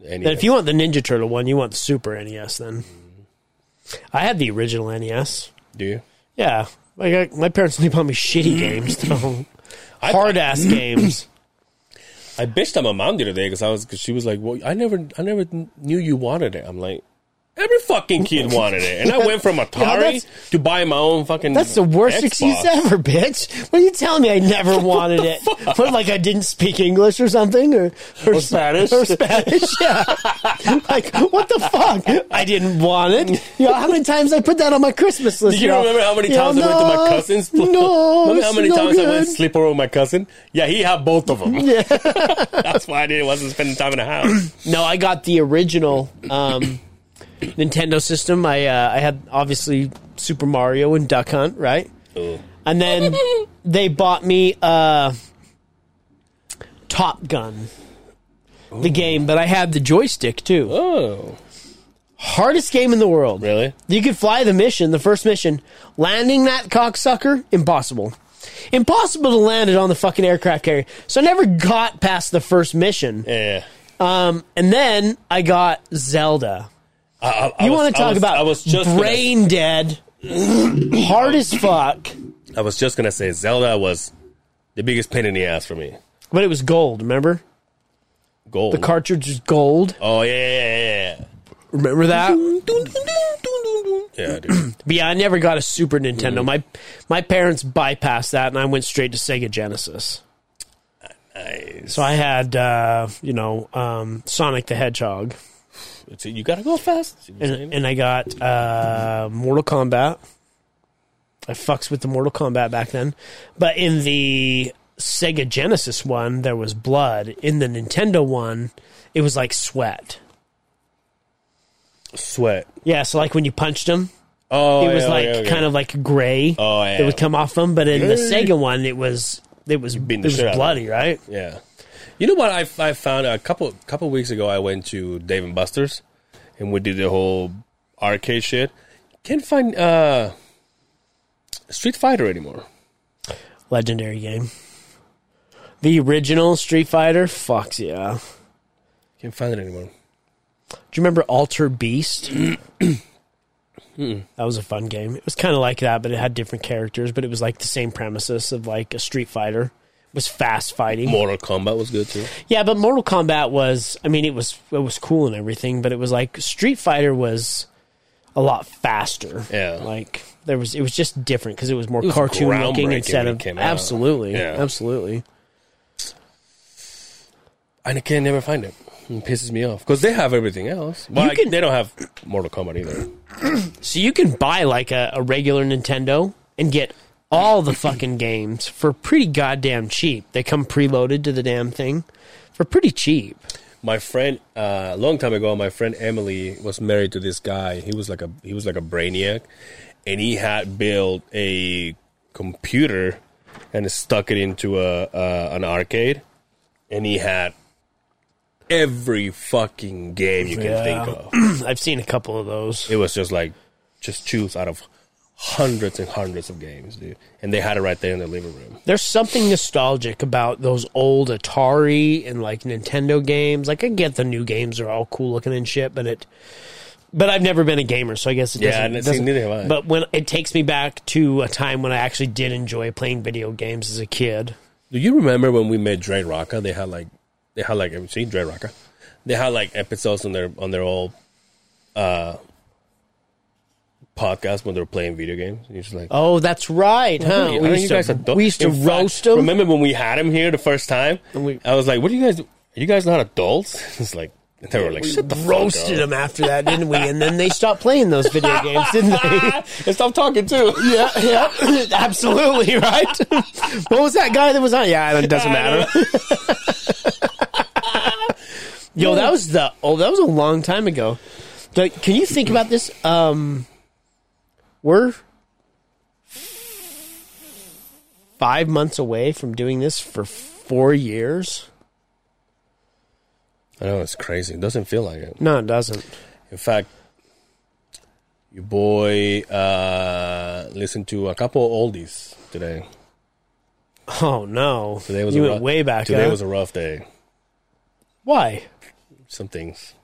NES. Then if you want the Ninja Turtle one, you want the Super NES. Then mm-hmm. I had the original NES. do you? Yeah, I my parents only bought me shitty games, though. Hard ass (clears throat) games. I bitched at my mom the other day because I was because she was like, "Well, I never, I never knew you wanted it." I'm like, every fucking kid wanted it, and I went from (laughs) Atari that's- to buy my own fucking. That's the worst Xbox. excuse ever, bitch. What are you telling me? I never (laughs) wanted it. What, like I didn't speak English or something, or or, Spanish. or Spanish? (laughs) Yeah. like what the fuck? I didn't want it. You know how many times I put that on my Christmas list? Do you know? remember how many You times I went to my no, cousin's? No, remember how many no times I went to sleep over with my cousin? Yeah, he had both of them. Yeah. That's why I didn't wasn't spending time in the house. No, I got the original um, Nintendo system. I uh, I had obviously Super Mario and Duck Hunt, right? Ooh. And then (laughs) they bought me uh, Top Gun, the game, but I had the joystick too. Oh, Hardest game in the world. really? You could fly the mission, the first mission. Landing that cocksucker, impossible. Impossible to land it on the fucking aircraft carrier. So I never got past the first mission. Yeah. Um, and then I got Zelda. I, I, You want to talk was- about I was just brain dead, hard as fuck, I was just gonna say Zelda was the biggest pain in the ass for me. but it was gold. Remember Gold. the cartridge was gold. Oh yeah, yeah, yeah, Remember that? yeah. yeah (clears throat) dude. But yeah, I never got a Super Nintendo. Mm. My my parents bypassed that, and I went straight to Sega Genesis. nice. So I had, uh, you know, um, Sonic the Hedgehog, So you gotta go fast. See what I'm saying? and, and I got uh, Mortal Kombat. I fucks with the Mortal Kombat back then, but in the Sega Genesis one, there was blood. In the Nintendo one, it was like sweat. Sweat. Yeah, so like when you punched them, Oh, it was yeah, like yeah, kind of like gray. Oh yeah. that would come off them. But in the Sega one, it was it was it was shit out of bloody, right? Yeah. You know what I, I found a couple couple weeks ago I went to Dave and Buster's and we did the whole arcade shit. Can't find uh Street Fighter anymore. Legendary game. The original Street Fighter, fucks yeah. Can't find it anymore. Do you remember Alter Beast? (clears throat) that was a fun game. It was kind of like that, but it had different characters. But it was like the same premises of like a Street Fighter. It was fast fighting. Mortal Kombat was good too. Yeah, but Mortal Kombat was. I mean, it was it was cool and everything, but it was like Street Fighter was a lot faster. Yeah. like there was it was just different because it was more was cartoon looking instead of it came out. absolutely, Yeah. absolutely. And I can never find it. It pisses me off because they have everything else. Well, I- can- they don't have Mortal Kombat either. (clears throat) So you can buy like a, a regular Nintendo and get all the fucking games for pretty goddamn cheap. They come preloaded to the damn thing for pretty cheap. My friend, uh, a long time ago, my friend Emily was married to this guy. He was like a he was like a brainiac, and he had built a computer and stuck it into a uh, an arcade, and he had every fucking game you can Yeah. think of. (clears throat) I've seen a couple of those. It was just like just choose out of hundreds and hundreds of games, dude. And they had it right there in their living room. There's something nostalgic about those old Atari and like Nintendo games. Like I get the new games are all cool looking and shit, but it. But I've never been a gamer, so I guess it Yeah, doesn't. and it see, doesn't- neither have I. But when it takes me back to a time when I actually did enjoy playing video games as a kid. Do you remember when we met Dre Rocca? They had like they had like see Dre Rocca. They had like episodes on their on their old uh podcast when they were playing video games. You're just like Oh, that's right, huh? We used, to, we used to fact, roast them. Remember when we had him here the first time? We- I was like, "What are you guys? Are you guys not adults?" (laughs) It's like they were like, "Shut the roasted up." them after that, didn't we? And then they stopped playing those video games, didn't they? (laughs) and stopped talking too. (laughs) yeah, yeah, absolutely right. what was that guy that was on? Yeah, it doesn't matter. Yo, that was the oh, that was a long time ago. Can you think about this? Um, we're five months away from doing this for four years. I know it's crazy. It doesn't feel like it. No, it doesn't. In fact, your boy uh, listened to a couple oldies today. Oh no! Today was you a went rough, way back. Today huh? was a rough day. Why? Some things,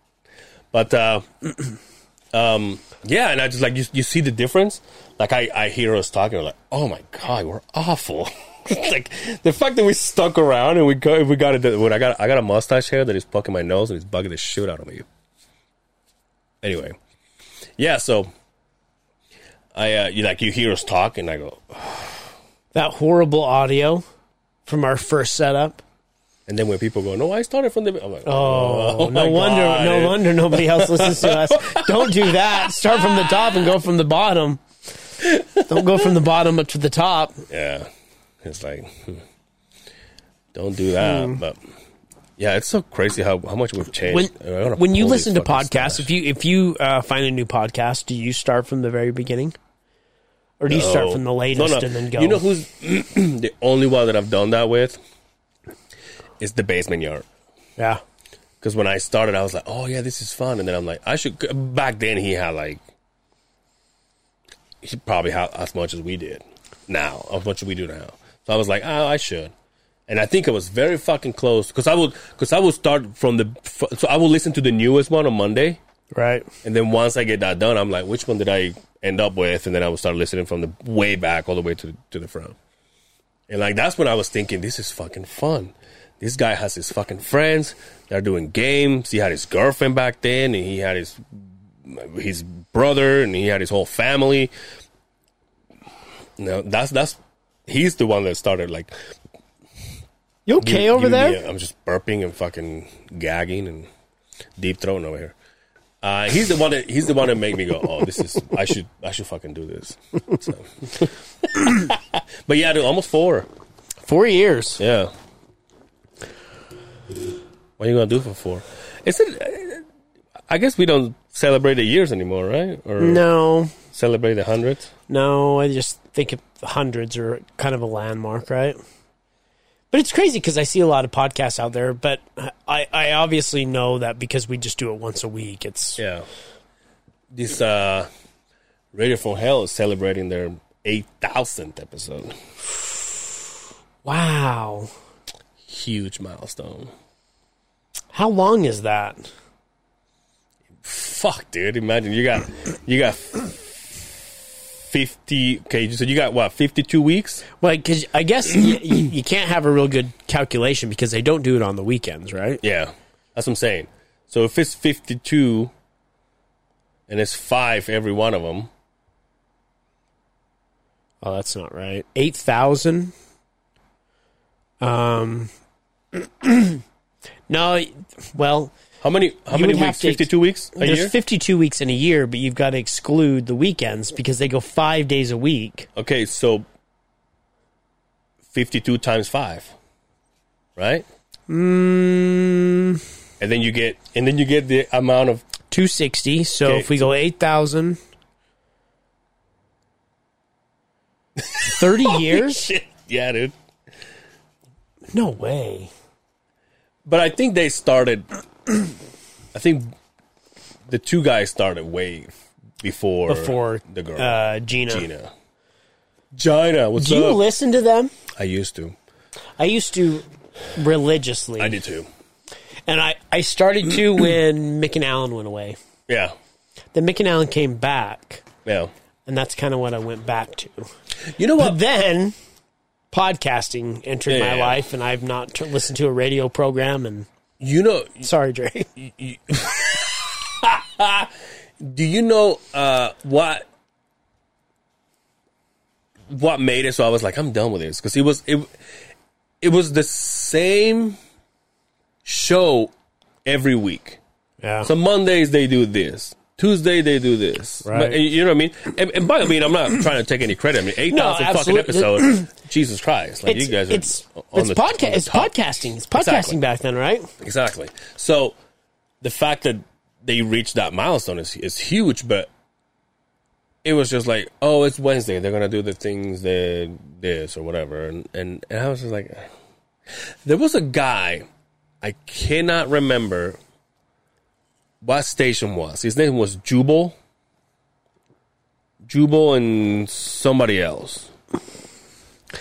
but uh, (clears throat) um, yeah, and I just like you. You see the difference. Like I, I hear us talking. Like, oh my god, we're awful. (laughs) like the fact that we stuck around and we got we got it. When I got I got a mustache hair that is poking my nose and it's bugging the shit out of me. Anyway, yeah. So I uh, you like you hear us talk and I go, (sighs) That horrible audio from our first setup. And then when people go, no, I started from the. I'm like, Oh, my no wonder! God, no wonder nobody else listens to us. (laughs) Don't do that. Start from the top and go from the bottom. Don't go from the bottom up to the top. Yeah, it's like, hmm. don't do that. Hmm. But yeah, it's so crazy how, how much we've changed. When when you listen to podcasts, stuff. if you if you uh, find a new podcast, do you start from the very beginning, or do you start from the latest No, no. and then go? You know who's (clears throat) the only one that I've done that with is the basement yard. yeah, Because when I started, I was like, "Oh yeah, this is fun," and then I'm like, "I should." Back then, he had like he probably had as much as we did now, as much as we do now. So I was like, "Oh, I should." And I think I was very fucking close because I would because I would start from the so I would listen to the newest one on Monday, right. and then once I get that done, I'm like, which one did I end up with? And then I would start listening from the way back all the way to the, to the front. And like that's when I was thinking, this is fucking fun. This guy has his fucking friends. They're doing games. He had his girlfriend back then, and he had his his brother, and he had his whole family. No, that's that's he's the one that started like You okay give- over me there? I'm just burping and fucking gagging and deep throating over here. Uh, he's the one that he's the one that made me go, oh, this is I should I should fucking do this. So. (laughs) but yeah, dude, almost four. Four years. Yeah. What are you gonna do for four? Is it? I guess we don't celebrate the years anymore, right? Or No, celebrate the hundreds. No, I just think hundreds are kind of a landmark, right? But it's crazy because I see a lot of podcasts out there, but I, I obviously know that because we just do it once a week. It's Yeah. This uh, Radio from Hell is celebrating their eight thousandth episode. wow. Huge milestone. How long is that? fuck, dude. Imagine you got you got fifty. Okay, so you got what? Fifty two weeks. Well, because I guess you, you, you can't have a real good calculation because they don't do it on the weekends, right? Yeah, that's what I'm saying. So if it's fifty two, and it's five every one of them. Oh, that's not right. Eight thousand. Um. (clears throat) no, well, How many? How many weeks? Fifty two weeks a there's year. 52 weeks in a year, but you've got to exclude the weekends because they go five days a week. Okay, so fifty-two times five, right? Mm, And then you get, and then you get the amount of 260. So Okay. if we go 8,000, (laughs) 30 years? shit. Yeah, dude. No way. But I think they started. (clears throat) I think the two guys started way before Before the girl, uh, Gina. Gina. Gina, what's up Do you listen to them? I used to. I used to religiously. I did too. And I, I started to (clears throat) when Mick and Allen went away. Yeah, Then Mick and Allen came back, yeah. and that's kind of what I went back to. You know But what? then podcasting entered Yeah, my yeah. life, and I've not t- listened to a radio program. And You know? sorry, Dre. (laughs) (laughs) Do you know uh, what? What made it so I was like, I'm done with this because it was it. It was the same show every week. Yeah. So Mondays they do this. Tuesday they do this. Right. But, you know what I mean? And, and by I mean, I'm not trying to take any credit. I mean, eight thousand fucking episodes. (clears throat) Jesus Christ! Like it's you guys are it's on it's the, podcast. on the It's top. podcasting. It's podcasting Exactly. back then, right? Exactly. So the fact that they reached that milestone is is huge, but it was just like, oh, it's Wednesday. They're gonna do the things that this or whatever, and and, and I was just like, (sighs) there was a guy, I cannot remember what station was. His name was Jubal. Jubal and somebody else.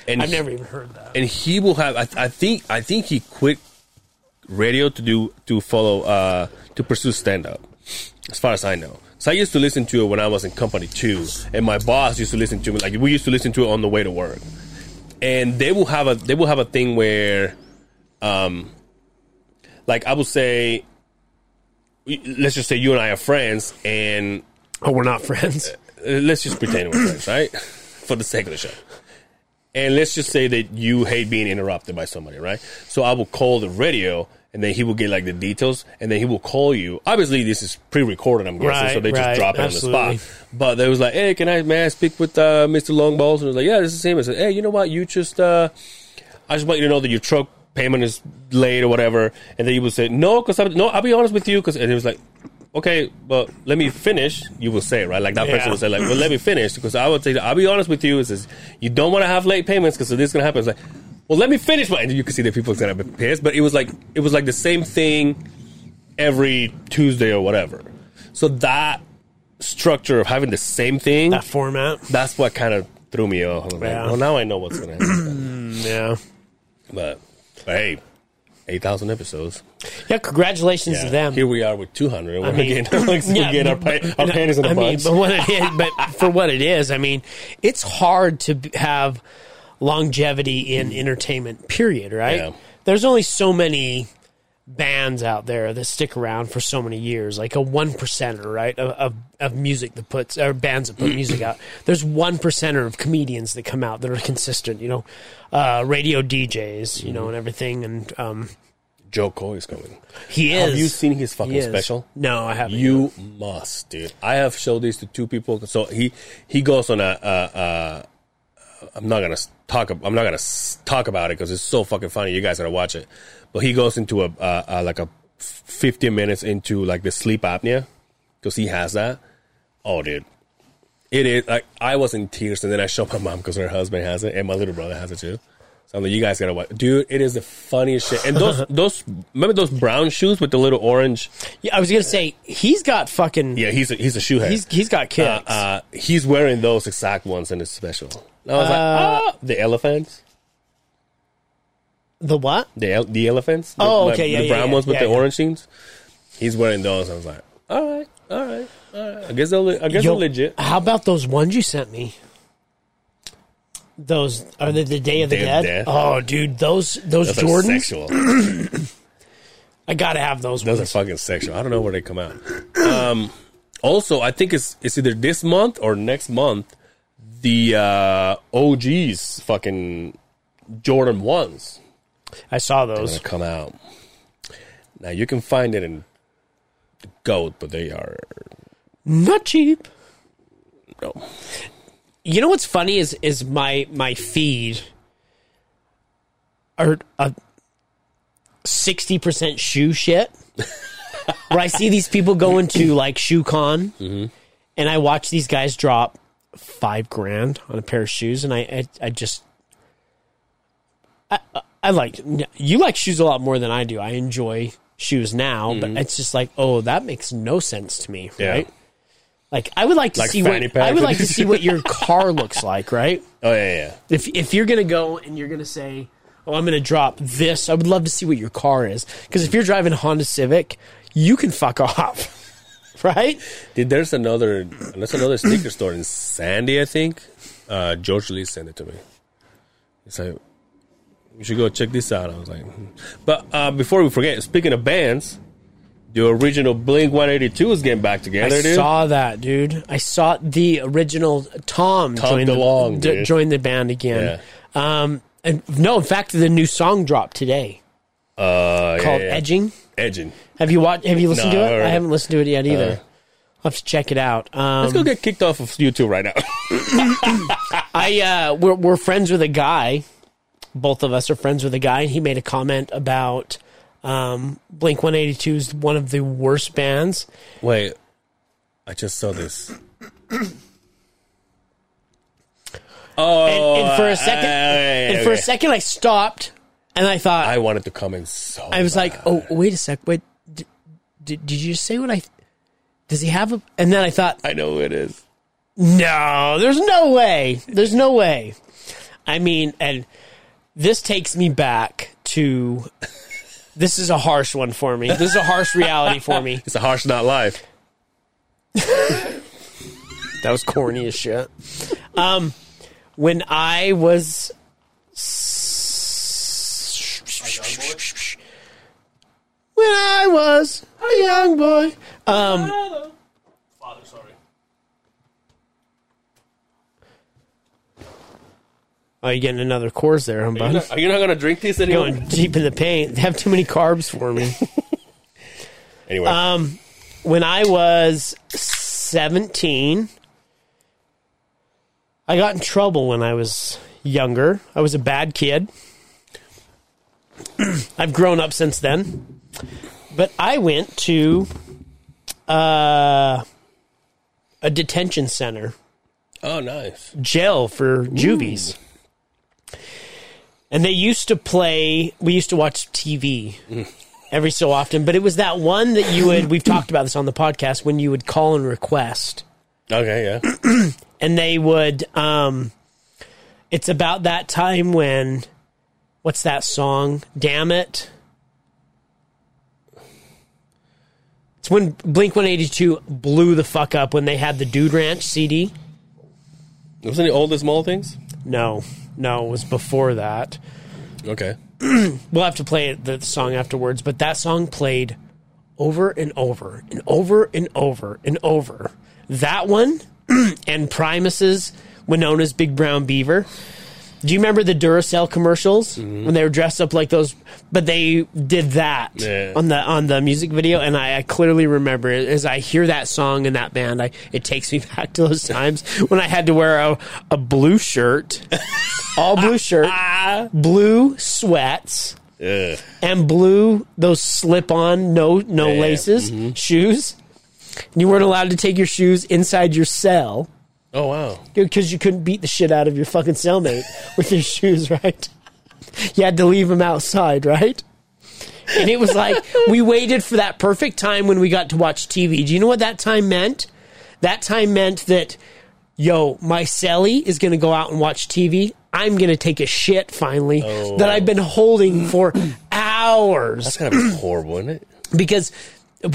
And I've never even heard that. and he will have. I, I think. I think he quit radio to do to follow uh to pursue stand up. As far as I know, so I used to listen to it when I was in company too, and my boss used to listen to me. Like we used to listen to it on the way to work, and they will have a they will have a thing where, um, like I would say, let's just say you and I are friends, and Oh, we're not friends. uh, let's just pretend we're friends, right? For the sake of the show. And let's just say that you hate being interrupted by somebody, right? So I will call the radio and then he will get like the details and then he will call you. Obviously, this is pre recorded, I'm guessing, so Right, they just right, drop it absolutely. on the spot. But they was like, hey, can I, may I speak with uh, Mr. Longballs? And I was like, yeah, this is him. I said, hey, you know what? You just, uh, I just want you to know that your truck payment is late or whatever. And then he would say, no, because no, I'll be honest with you. Cause, and he was like, okay, but let me finish. You will say, right? Like that person Yeah. would say, like, well, let me finish. Because I would say, I'll be honest with you. Says, you don't want to have late payments because this is going to happen. It's like, well, let me finish my, and you can see that people are going to be pissed. But it was like, it was like the same thing every Tuesday or whatever. So that structure of having the same thing, That format. that's what kind of threw me off. Like, Yeah. well, now I know what's going to happen. (clears throat) Yeah. but, but hey, 8,000 episodes. Yeah. Congratulations to them. Here we are with 200. and We're mean, getting, like, (laughs) we're yeah, getting our, but- our but- panties in a I mean, bunch. but what it is, but (laughs) for what it is, I mean, it's hard to have longevity in hmm. entertainment. Period. Right? Yeah. There's only so many bands out there that stick around for so many years, like a one percenter, right, of, of of music that puts or bands that put music out. (clears throat) There's one percenter of comedians that come out that are consistent. You know, uh, radio DJs, you know, and everything, and um, Jo Koy is coming. he is. Have you seen his fucking special? No, I haven't. You must, dude. I have showed this to two people. So he he goes on a. Uh, uh, I'm not gonna talk. I'm not gonna talk about it because it's so fucking funny. You guys gotta watch it. But he goes into a uh, uh, like a 15 minutes into like the sleep apnea because he has that. Oh, dude, it is like I was in tears, and then I showed my mom because her husband has it, and my little brother has it too. So I'm like, you guys gotta watch, dude. It is the funniest shit. And those (laughs) those remember those brown shoes with the little orange. Yeah, I was gonna say he's got fucking. Yeah, he's a, he's a shoehead. He's he's got uh, kicks. uh, he's wearing those exact ones in his special. And I was like, ah, the elephants, the what? the el- the elephants. The, Oh, okay, yeah, the yeah, brown yeah, ones with yeah, the yeah. orange jeans. He's wearing those. I was like, all right, all right. Alright. I guess they're, I guess Yo, they're legit. How about those ones you sent me? Those are they the Day of the Day Dead? Death? Oh, dude, those those Those are Jordans. sexual. (coughs) I gotta have those. Those are ones. fucking sexual. I don't know where they come out. Um, also, I think it's it's either this month or next month. The uh, OGs fucking Jordan ones I saw those. come out. Now you can find it in GOAT, but they are Not cheap. no. You know what's funny is is my my feed are a sixty percent shoe shit. (laughs) Where I see these people going to like shoe con, and I watch these guys drop five grand on a pair of shoes, and I I, I just I, I- like you like shoes a lot more than I do. I enjoy shoes now, but it's just like oh that makes no sense to me, Yeah. right? Like I would like to Like see what I would like to (laughs) see what your car looks like, right? Oh yeah, yeah. If if you're gonna go and you're gonna say, "Oh, I'm gonna drop this," I would love to see what your car is because if you're driving a Honda Civic, you can fuck off, (laughs) right? Dude, there's another there's another sneaker store in Sandy, I think. Uh, George Lee sent it to me. He's like, "You should go check this out." I was like, hmm. "But uh, before we forget, speaking of bands, the original Blink 182 is getting back together, I dude." saw that, dude. I saw the original Tom, Tom join DeLonge, the dude. join the band again. Um, and no, in fact, the new song dropped today uh, yeah, called yeah. Edging. Edging. Have you watched? Have you listened No, to I it? I haven't listened to it yet either. Uh, I'll have to check it out. Um, Let's go get kicked off of YouTube right now. (coughs) I uh, we're we're friends with a guy. Both of us are friends with a guy, and he made a comment about um, Blink One Eighty Two is one of the worst bands. Wait, I just saw this. Oh, And, and for a second, uh, and for a second, I stopped, and I thought I wanted to come comment so. I was like, bad. "Oh, wait a sec, wait, did, did, did you say what I? Does he have a?" And then I thought, I know who it is. No, there's no way. There's no way. I mean, and this takes me back to. This is a harsh one for me. This is a harsh reality for me. (laughs) It's a harsh not life. (laughs) That was corny as shit. Um, when I was. When I was a young boy. Um, Father, sorry. oh, you getting another course there, huh, bud? Are you not gonna drink this anymore? Going deep in the paint. They have too many carbs for me. (laughs) Anyway, Um, when I was 17, I got in trouble when I was younger. I was a bad kid. (clears throat) I've grown up since then. But I went to uh, a detention center, oh, nice. jail for juvies. And they used to play, we used to watch TV every so often, but it was that one that you would, we've talked about this on the podcast, when you would call and request. Okay, yeah. (clears throat) And they would, um, it's about that time when, what's that song? Damn it. It's when Blink 182 blew the fuck up when they had the Dude Ranch CD. Wasn't it all the small things? No, no, it was before that. Okay. (clears throat) We'll have to play the song afterwards, but that song played over and over and over and over and over. That one (clears throat) and Primus's Winona's Big Brown Beaver. Do you remember the Duracell commercials mm-hmm. when they were dressed up like those? But they did that Yeah. on the on the music video, and I, I clearly remember it. As I hear that song and that band, I it takes me (laughs) back to those times when I had to wear a, a blue shirt, (laughs) all blue shirt, (laughs) blue sweats, and blue those slip on no no Yeah. laces mm-hmm. shoes. You weren't allowed to take your shoes inside your cell Oh wow. because you couldn't beat the shit out of your fucking cellmate (laughs) with your shoes, right? You had to leave him outside, right? And it was like we waited for that perfect time when we got to watch TV. Do you know what that time meant? That time meant that, yo, my celly is going to go out and watch TV. I'm going to take a shit finally that I've been holding for hours That's kind of (clears throat) horrible, isn't it? because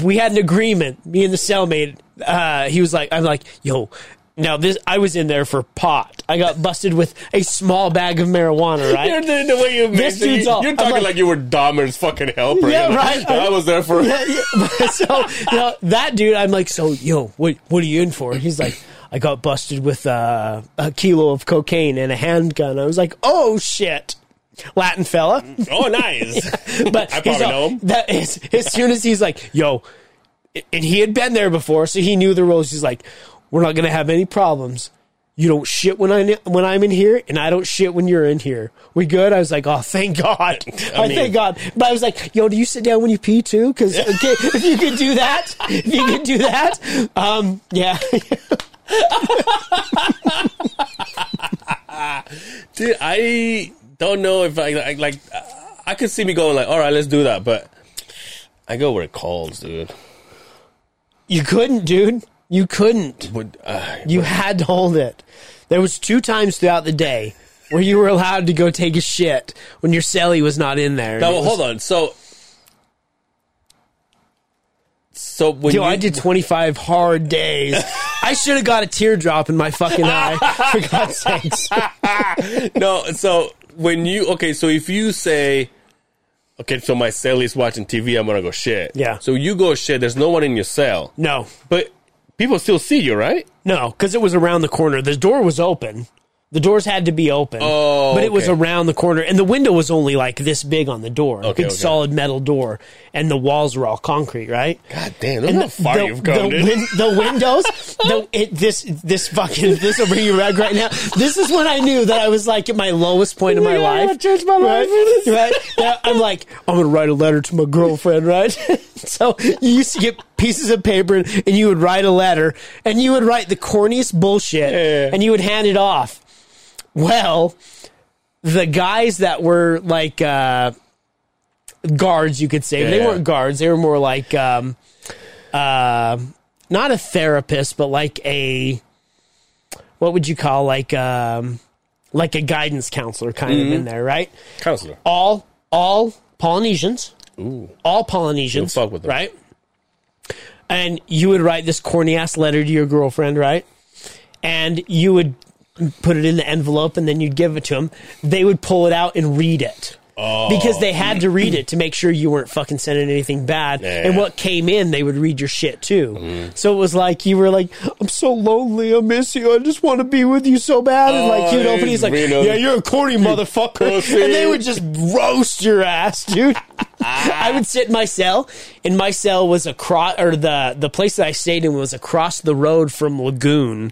we had an agreement. Me and the cellmate. Uh, he was like, I'm like, yo. Now this, I was in there for pot. I got busted with a small bag of marijuana. Right? You're (laughs) the, the way you This dude's all- You're talking like- like, you were Dahmer's fucking helper. Yeah, you know? right. I was there for. (laughs) Yeah, yeah. (laughs) so you know, that dude, I'm like, so yo, what what are you in for? He's like, I got busted with uh, a kilo of cocaine and a handgun. I was like, oh shit, Latin fella. Oh, nice. But I probably all- know him. That is, as soon as he's like, yo, and he had been there before, so he knew the rules. He's like, we're not gonna have any problems. You don't shit when I when I'm in here, and I don't shit when you're in here. We good? I was like, oh, thank God. (laughs) I, mean- thank God. But I was like, yo, do you sit down when you pee too? Because okay, if you could do that, if you could do that, um, yeah. (laughs) Dude, I don't know if I, I like. I could see me going like, all right, let's do that, but I go where it calls, dude. you couldn't, dude. You couldn't. But, uh, You had to hold it. There was two times throughout the day where you were allowed to go take a shit when your celly was not in there. was- hold on. So, so when Yo, you, I did 25 hard days. I should have got a teardrop in my fucking eye, (laughs) for God's sakes. (laughs) no, so when you okay, so if you say, okay, so my celly's watching TV, I'm gonna go shit. Yeah. So you go shit. There's no one in your cell, No, but people still see you, right? no, because it was around the corner. The door was open. The doors had to be open. Oh, but it was around the corner, and the window was only like this big on the door, a Okay, big okay. solid metal door, and the walls were all concrete, right? God damn, look how far the, you've come, the, dude. win- the windows, (laughs) the, it, this this fucking this will bring you back right now. This is when I knew that I was like at my lowest point in oh my Oh God, I life. change my life right? right? Yeah, I'm like, I'm gonna write a letter to my girlfriend, right? (laughs) so you used to get pieces of paper and, you would write a letter and you would write the corniest bullshit Yeah. and you would hand it off. Well, the guys that were like uh, guards, you could say, they weren't guards. They were more like um, uh, not a therapist, but like a what would you call like um, like a guidance counselor kind of in there, right? Counselor. All all Polynesians, Ooh. all Polynesians, Don't fuck with them. right? And you would write this corny ass letter to your girlfriend, right? And you would put it in the envelope, and then you'd give it to them. They would pull it out and read it. Oh. Because they had to read it to make sure you weren't fucking sending anything bad. Yeah. And what came in, they would read your shit too. So it was like you were like, I'm so lonely, I miss you, I just want to be with you so bad. And like Oh, you'd open, he's like. Yeah, you're a corny (laughs) motherfucker. And they would just roast your ass, dude. I would sit in my cell, and my cell was across, or the the place that I stayed in was across the road from Lagoon.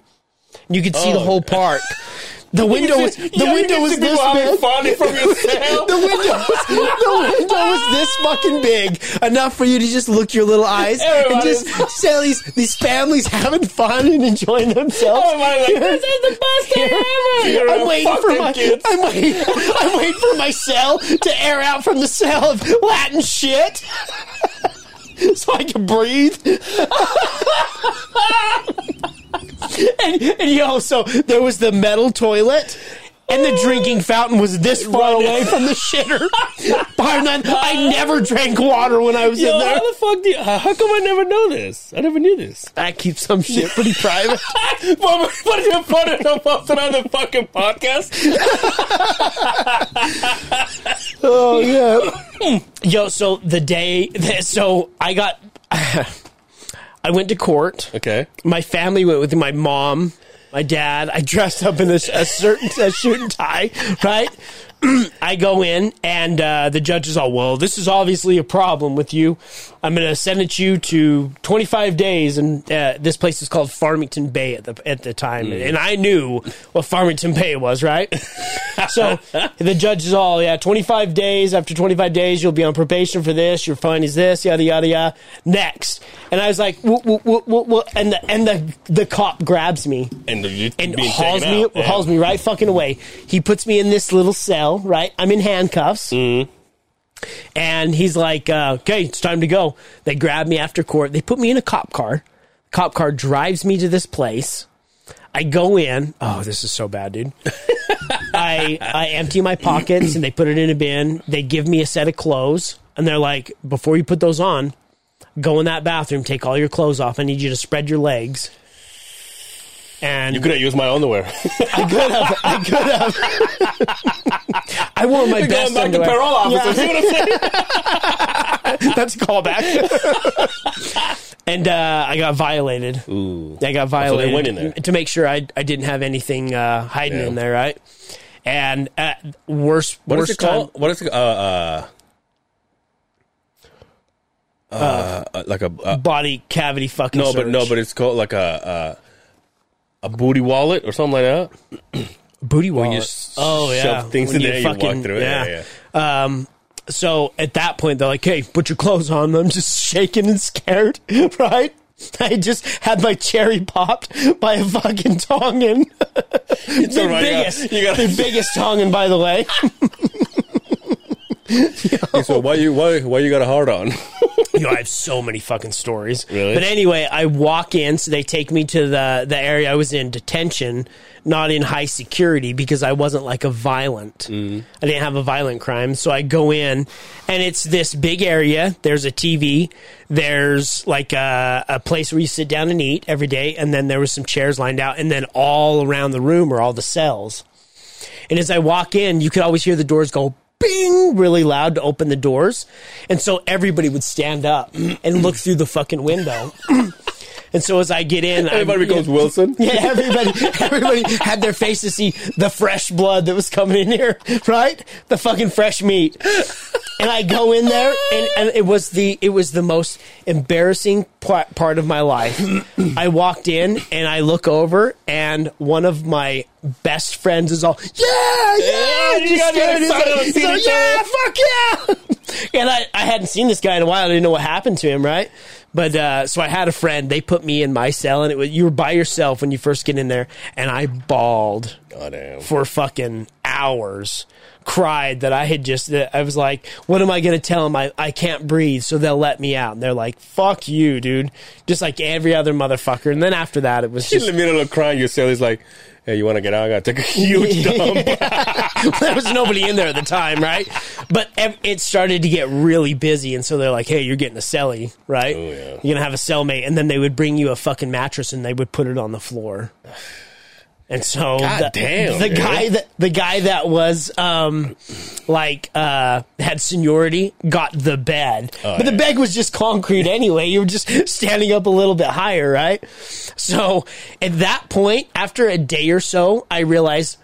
You could see the Oh. whole park. (laughs) The window was the Yeah, window was this big. fun from (laughs) your cell. The window, was, the window was this fucking big, enough for you to just look your little eyes and just see (laughs) these these families having fun and enjoying themselves. Everybody's like, this is the best day ever. (laughs) You're I'm waiting for my kids. I'm waiting, I'm waiting for my cell to air out from the cell of Latin shit. so I can breathe. And, and yo, so there was the metal toilet. And the drinking fountain was this far away from the shitter. Bar none. I never drank water when I was Yo, in there. how the fuck do you, how come I never know this? I never knew this. I keep some shit pretty private. (laughs) what, what did you put it up on the fucking podcast? (laughs) Oh yeah. Yo, so the day, (laughs) so I got, I went to court. Okay. My family went with my mom, my dad. I dressed up in a, a certain a suit and tie, right? (clears throat) I go in, and uh, the judge is all, well, this is obviously a problem with you. I'm going to sentence you to 25 days, and uh, this place is called Farmington Bay at the at the time, and I knew what Farmington Bay was, right? (laughs) so the judge is all, yeah, 25 days. After 25 days, you'll be on probation for this. Your fine is this, yada yada yada. Next, and I was like, whoa, whoa, whoa, whoa, whoa. and the and the the cop grabs me And and hauls me out. Yeah. hauls me right fucking away. He puts me in this little cell, right? I'm in handcuffs. Mm-hmm. And he's like, uh, "Okay, it's time to go." They grab me after court. They put me in a cop car. Cop car drives me to this place. I go in. Oh, this is so bad, dude. (laughs) I I empty my pockets and they put it in a bin. They give me a set of clothes and they're like, "Before you put those on, go in that bathroom, take all your clothes off. I need you to spread your legs. And You could have used my underwear. (laughs) I could have. I could have. (laughs) I wore my best Going back to underwear. parole officer. (laughs) See what I'm? That's a callback. and uh, I got violated. Ooh. I got violated went in there. to make sure I I didn't have anything uh, hiding Yeah. in there, right? And uh, worst What is worst it called? time- What is it? Uh, uh, uh, uh, like a uh, body cavity fucking. no, but no, but it's called like a a, a booty wallet or something like that. (clears throat) booty When you wallet. oh yeah, shove things When in there, you walk through it. Yeah, yeah. Um, so at that point, they're like, "Hey, put your clothes on." I'm just shaking and scared, (laughs) right? I just had my cherry popped by a fucking Tongan. (laughs) the right, biggest, you gotta- the biggest Tongan, by the way. (laughs) Hey, so why you why why you got a hard on? (laughs) you know, I have so many fucking stories. Really? But anyway, I walk in, so they take me to the the area I was in detention, not in high security because I wasn't like a violent. Mm. I didn't have a violent crime, so I go in, and it's this big area. There's a TV. There's like a, a place where you sit down and eat every day, and then there was some chairs lined out, and then all around the room are all the cells. And as I walk in, you could always hear the doors go bing really loud to open the doors. And so everybody would stand up and look through the fucking window. (clears throat) and so as I get in, Everybody I'm, becomes Wilson. (laughs) yeah, everybody, everybody had their face to see the fresh blood that was coming in here, right? The fucking fresh meat. And I go in there, and, and it was the it was the most embarrassing pa- part of my life. I walked in, and I look over, and one of my best friends is all, yeah, yeah, you just got scared. He's like, he's like, yeah, fuck yeah. And I, I hadn't seen this guy in a while. I didn't know what happened to him, right? But uh, so I had a friend. They put me in my cell, and it was you were by yourself when you first get in there, and I bawled Oh for fucking hours. Cried that I had just. That I was like, "What am I going to tell them? I, I can't breathe, so they'll let me out." And they're like, "Fuck you, dude!" Just like every other motherfucker. And then after that, it was just. In the middle of crying, your cell is like, "Hey, you want to get out? I gotta take a huge (laughs) dump." (laughs) there was nobody in there at the time, right? But it started to get really busy, and so they're like, "Hey, you're getting a cellie, right? Oh, yeah. You're gonna have a cellmate." And then they would bring you a fucking mattress, and they would put it on the floor. (sighs) (sighs) (sighs) And so, God the, damn, the dude. guy that the guy that was um like uh had seniority got the bed, but the bed was just concrete anyway. You were just standing up a little bit higher, right? So at that point, after a day or so, I realized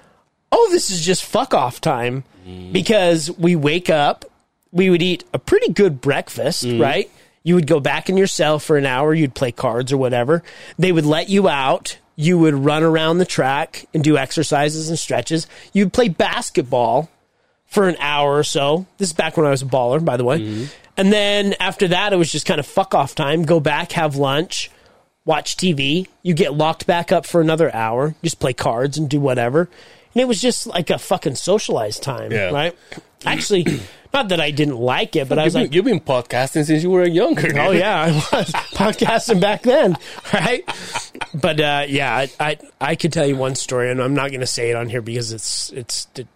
oh, this is just fuck off time because we wake up, we would eat a pretty good breakfast, right? You would go back in your cell for an hour, you'd play cards or whatever. They would let you out. You would run around the track and do exercises and stretches. You'd play basketball for an hour or so. This is back when I was a baller, by the way. And then after that, it was just kind of fuck off time. Go back, have lunch, watch TV. You get locked back up for another hour, just play cards and do whatever. And it was just like a fucking socialized time, Yeah. right? Actually, (clears throat) not that I didn't like it, but I was You've like, you've been podcasting since you were younger. Oh yeah, I (laughs) was podcasting back then, right? But uh, yeah, I, I I could tell you one story, and I'm not going to say it on here because it's it's it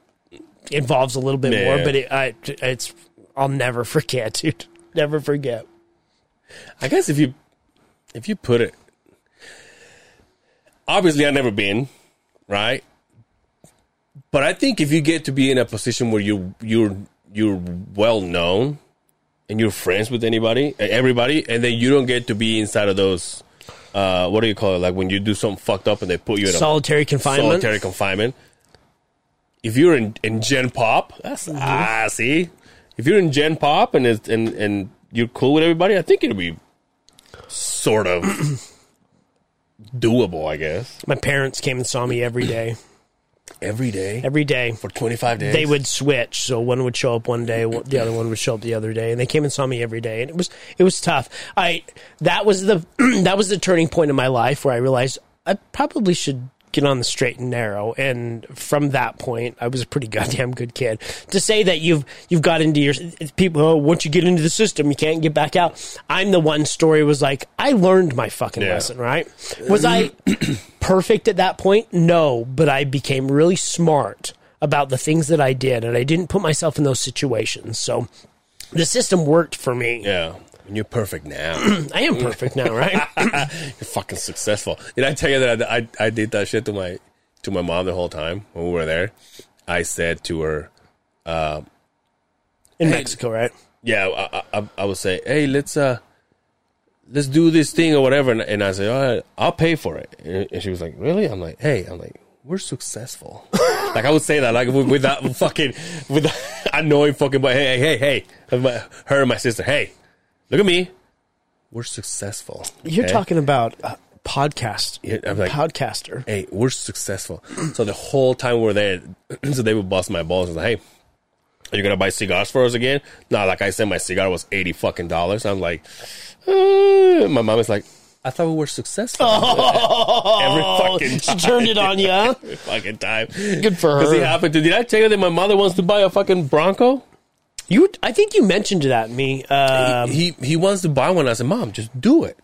involves a little bit Yeah. more. But it, I, it's I'll never (laughs) forget, dude. Never forget. I guess if you if you put it, obviously I've never been, right? But I think if you get to be in a position where you you're you're well known and you're friends with anybody, everybody, and then you don't get to be inside of those. Uh, what do you call it? Like when you do something fucked up and they put you in a Solitary confinement. solitary confinement. If you're in, in Gen Pop, that's ah see. If you're in Gen Pop and it's, and and you're cool with everybody, I think it'll be sort of (clears throat) doable. I guess My parents came and saw me every day. Every day Every day. for 25 days. They would switch, so one would show up one day, the other one would show up the other day, and they came and saw me every day, and it was it was tough. I that was the (clears throat) that was the turning point in my life where I realized I probably should get on the straight and narrow, and from that point, I was a pretty (laughs) goddamn good kid. To say that you've you've got into your people, oh, once you get into the system, you can't get back out. I'm the one story was like I learned my fucking Yeah. lesson, right? Was I (clears throat) perfect at that point? No, but I became really smart about the things that I did, and I didn't put myself in those situations. So the system worked for me. yeah. You're perfect now. (clears throat) I am perfect now, right? (laughs) You're fucking successful. Did I tell you that I, I, I did that shit to my to my mom the whole time when we were there? I said to her, In Mexico, right? yeah, I, I, I would say, hey, let's uh, let's do this thing or whatever, and, and I say, all right, I'll pay for it. And, and she was like, really? I'm like, hey, I'm like, we're successful. (laughs) like I would say that, like with, that fucking with (laughs) that annoying fucking boy. Hey, hey, hey, hey, her and my sister. Hey, look at me. We're successful. You're okay? talking about uh, podcast, Yeah, I'm like, podcaster. hey, we're successful. so the whole time we're there, (clears throat) so they would bust my balls and like, hey, are you gonna buy cigars for us again? No, like I said, my cigar was eighty fucking dollars. I'm like, uh, my mom is like, I thought we were successful (laughs) every fucking time. She turned it on you. (laughs) every fucking time. Good for her. Because her. happened to. Did I tell you that my mother wants to buy a fucking Bronco? You, I think you mentioned that me. Um, he he wants to buy one. I said, Mom, just do it.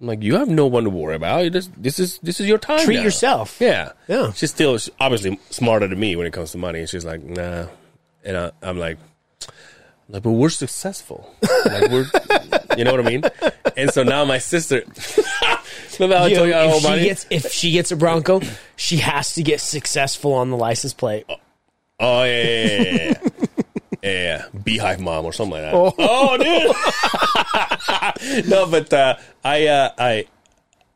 I'm like, you have no one to worry about. You just, this is this is your time. treat now." yourself. Yeah, Yeah. She's still she's obviously smarter than me when it comes to money. And she's like, nah, and I, I'm like, like, but we're successful. (laughs) like we're, you know what I mean? And so now my sister. (laughs) Remember how I You told know, if she money? gets if she gets a Bronco, she has to get successful on the license plate. Oh yeah, yeah, yeah, yeah, yeah. Yeah. Beehive mom or something like that. Oh, dude. (laughs) no, but uh, I, uh, I,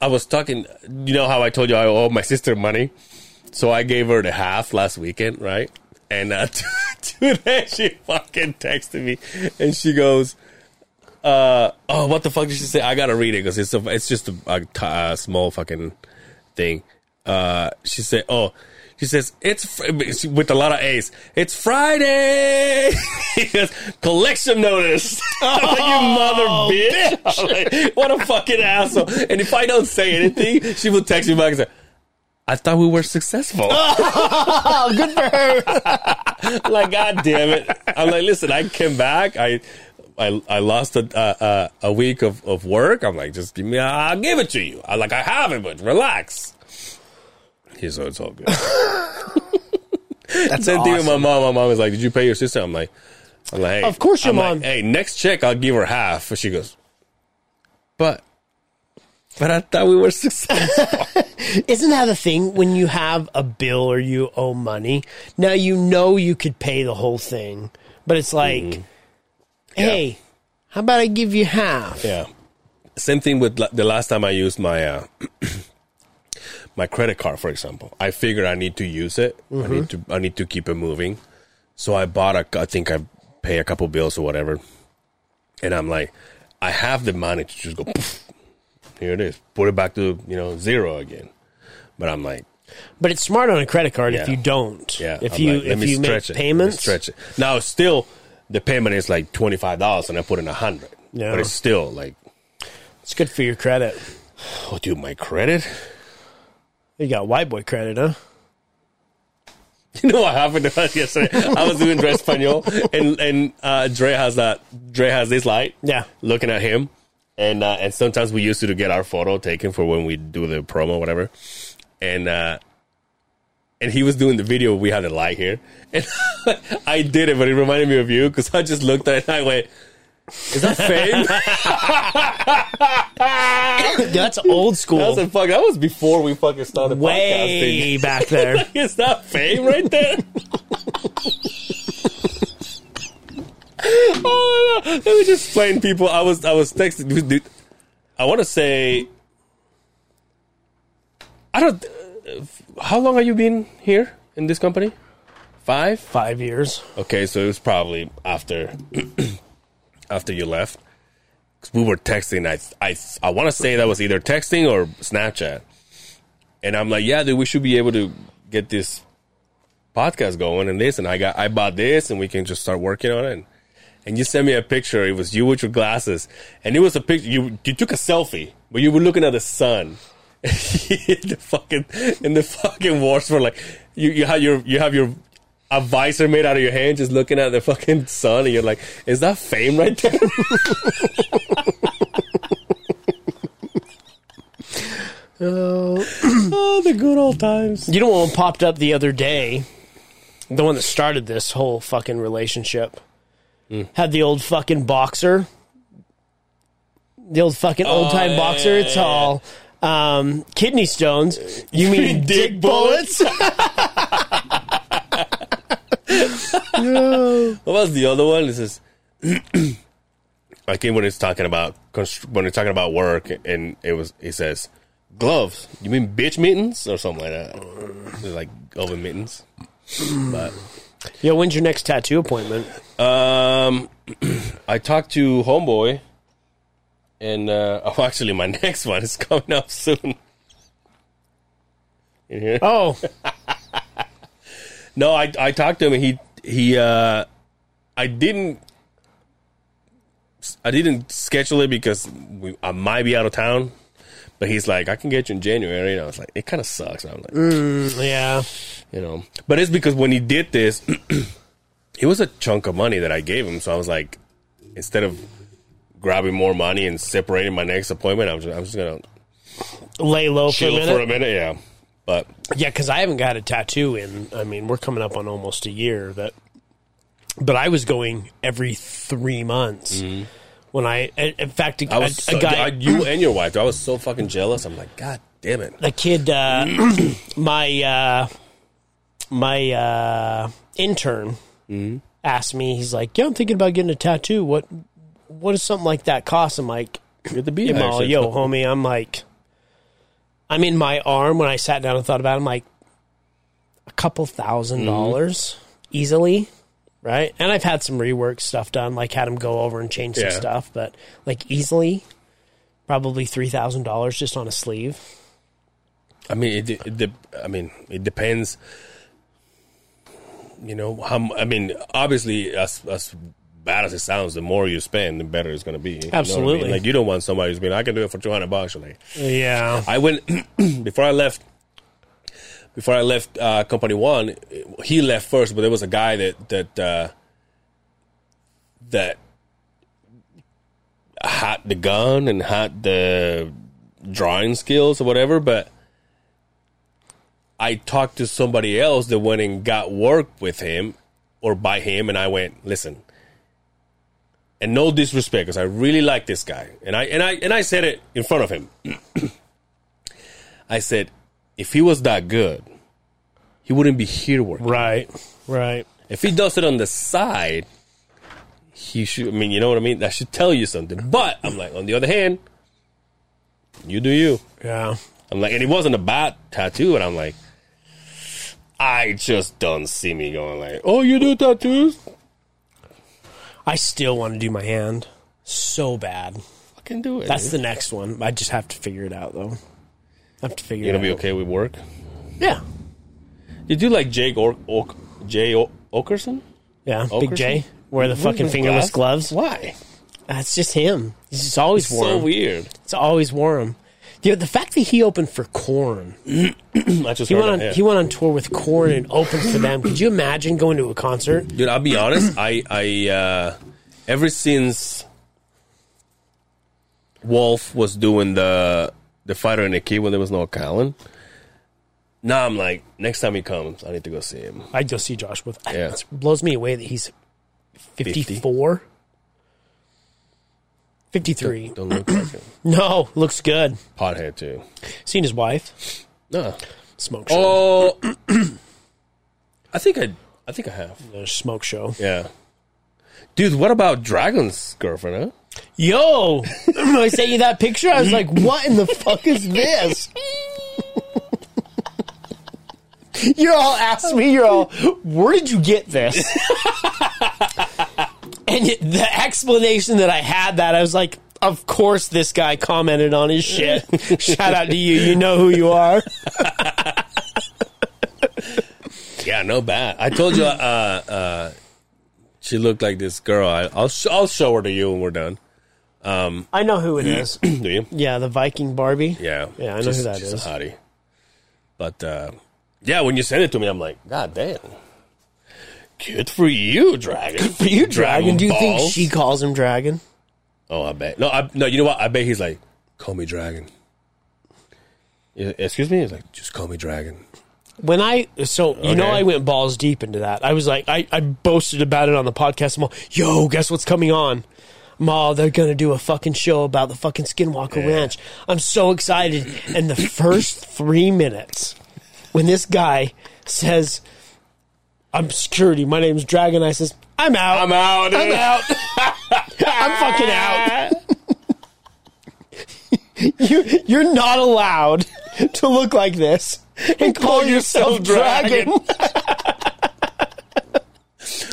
I was talking. You know how I told you I owe my sister money, so I gave her the half last weekend, right? And uh, (laughs) today she fucking texted me, and she goes. Uh, oh, what the fuck did she say? I gotta read it because it's a, it's just a small fucking thing. Uh, she said, "Oh, she says it's fr- with a lot of A's. It's Friday. (laughs) He goes, collection notice. (laughs) I'm like, you mother bitch! (laughs) I'm like, what a fucking asshole! And if I don't say anything, she will text me back and say, "I thought we were successful." Oh, good for her. like, god damn it! I'm like, listen, I came back. I. I, I lost a, uh, a a week of, of work. I'm like, just give me, I'll give it to you. I like, I have it, but relax. He's so it's all good. (laughs) That's Same thing with my mom. My mom was like, "Did you pay your sister?" I'm like, "I'm like, hey, Of course your I'm like, mom- hey, next check, I'll give her half." She goes, "But, but I thought we were successful." (laughs) (laughs) Isn't that the thing when you have a bill or you owe money? Now you know you could pay the whole thing, but it's like, hey, how about I give you half? yeah. Same thing with la- the last time I used my uh, (clears throat) my credit card, for example. I figured I need to use it. I need mm-hmm. to I need to keep it moving. So I bought a. I think I pay a couple bills or whatever, and I'm like, I have the money to just go. poof, here it is. Put it back to you know zero again. But I'm like, But it's smart on a credit card if you don't. yeah. If I'm you like, if you make it. Payments, stretch it. Now still, the payment is like twenty five dollars, and I put in a hundred. Yeah. But it's still like, it's good for your credit. (sighs) oh, dude, my credit. You got white boy credit, huh? (laughs) You know what happened to us yesterday? I was doing Dress Espanol, and and uh, Dre has that. Dre has this light. Yeah. Looking at him, and uh, and sometimes we used to get our photo taken for when we do the promo, or whatever. And uh, and he was doing the video. We had a light here, and (laughs) I did it, but it reminded me of you because I just looked at it and I went. Is that fame? (laughs) (laughs) That's old that school. was a fuck. That was before we fucking started podcasting. Way back there. (laughs) Is that fame right there? oh, no. Let me just explain, people. I was I was texting. dude, dude, I want to say, I don't. uh, how long have you been here in this company? Five. Five years. Okay, so it was probably after (clears throat) after you left. 'Cause we were texting. I I I want to say that was either texting or Snapchat. And I'm like, yeah, dude, we should be able to get this podcast going and this. And I got I bought this, and we can just start working on it. And, you sent me a picture. It was you with your glasses, and it was a picture. You you took a selfie, but you were looking at the sun. (laughs) the fucking and the fucking wars were like you you have your you have your a visor made out of your hand, just looking at the fucking sun, and you're like, is that fame right there? (laughs) (clears throat) oh, the good old times. You know what one popped up the other day? The one that started this whole fucking relationship Hmm. had the old fucking boxer the old fucking old time Oh, boxer. yeah, It's yeah, all um, kidney stones. You (laughs) mean dick dick bullets? (laughs) What was the other one? This (clears throat) is I came when it's talking about when it's talking about work, and it was he says gloves. You mean bitch mittens or something like that? Like oven mittens. But Yo, when's your next tattoo appointment? um, (clears throat) I talked to homeboy, and uh, (laughs) oh, actually, my (laughs) next one is coming up soon. You hear? Oh, (laughs) No, I I talked to him and he he uh I didn't I didn't schedule it because we, I might be out of town. But he's like, I can get you in January. And I was like, it kind of sucks. I'm like, mm, yeah. you know. But it's because when he did this, (clears throat) it was a chunk of money that I gave him. So I was like, instead of grabbing more money and separating my next appointment, I'm just, I'm just gonna Lay low for a chill minute. for a minute. Yeah, but Yeah, because I haven't got a tattoo in. I mean, we're coming up on almost a year. That, but I was going every three months. When I, in fact, a, Mm-hmm. I was a, so, a guy, you and your wife. I was so fucking jealous. I'm like, God damn it. The kid, uh, (clears throat) my uh, my uh, intern Mm-hmm. asked me. He's like, "Yeah, I'm thinking about getting a tattoo. What what does something like that cost?" I'm like, Get the "Yo, beehive shit. yo, homie." I'm like, I'm in my arm when I sat down and thought about. it. I'm like, a couple 1000 Mm-hmm. dollars easily. Right, and I've had some rework stuff done, like had him go over and change some Yeah. stuff, but like easily, probably three thousand dollars just on a sleeve. I mean, it, de- it I mean, it depends. You know, how, I mean, obviously, as as bad as it sounds, the more you spend, the better it's going to be. You know I mean? Absolutely. Like you don't want somebody who's being, I can do it for two hundred bucks. Like, Yeah, I went (clears throat) before I left. Before I left uh, Company One, he left first, but there was a guy that that uh, that had the gun and had the drawing skills or whatever. But I talked to somebody else that went and got work with him or by him, and I went, listen. And no disrespect, because I really like this guy, and I and I and I said it in front of him. (clears throat) I said, if he was that good, he wouldn't be here working. right, right. If he does it on the side, he should. I mean, you know what I mean. That should tell you something. But I'm like, on the other hand, you do you. Yeah. I'm like, and it wasn't a bad tattoo, and I'm like, I just don't see me going like, oh, you do tattoos? I still want to do my hand so bad. I can do it. That's the next one. I just have to figure it out though. I have to figure it out. you it gonna be out. okay with work? Yeah. You do like Jake or Oak, Jay o- Oakerson? Yeah. Oakerson? Big J. Wear the fucking With fingerless gloves. Why? That's just him. He's just always warm. So 'em. weird. It's always wore 'em. The, the fact that he opened for Korn, (clears throat) I just he went on that, yeah. he went on tour with Korn and opened for them. Could you imagine going to a concert? Dude, I'll be honest. I, I, uh, ever since Wolf was doing the the Fighter and the Kid when there was no Callen, now I'm like, next time he comes, I need to go see him. I'd go see Josh with. Yeah. It blows me away that he's 54. 53. Don't look like him. (clears throat) No, looks good. Pothead too. Seen his wife. No. Smoke show. Oh, (clears throat) I think I, I think I have. The smoke show. Yeah. Dude, what about Dragon's girlfriend? Huh? Yo, (laughs) when I sent you that picture, I was like, "What in the fuck is this?" (laughs) You're all asked me. You're all, "Where did you get this?" (laughs) and the explanation that I had that I was like, "Of course, this guy commented on his shit." (laughs) Shout out to you. You know who you are. (laughs) Yeah, no bad. I told you, uh, uh, she looked like this girl. I, I'll, sh- I'll show her to you when we're done. I know who it (clears throat) is. Do you? Yeah, the Viking Barbie. Yeah, Yeah, I know she's, who that she's is. a hottie. But uh, yeah, when you sent it to me, I'm like, God damn, good for you, Dragon. Good for you, Dragon. Do you think balls. she calls him Dragon? Oh, I bet. No, I, no. You know what? I bet he's like, call me Dragon. Yeah, Excuse me. He's like, just call me Dragon. When I so you know Okay. I went balls deep into that. I was like I, I boasted about it on the podcast. I'm all, yo, guess what's coming on? Ma, they're gonna do a fucking show about the fucking Skinwalker Ranch. I'm so excited. And the first three minutes, when this guy says, "I'm security. My name's Dragon," I says, "I'm out. I'm out. I'm out. (laughs) I'm fucking out." (laughs) you, you're not allowed to look like this and call, yourself, Dragon. (laughs)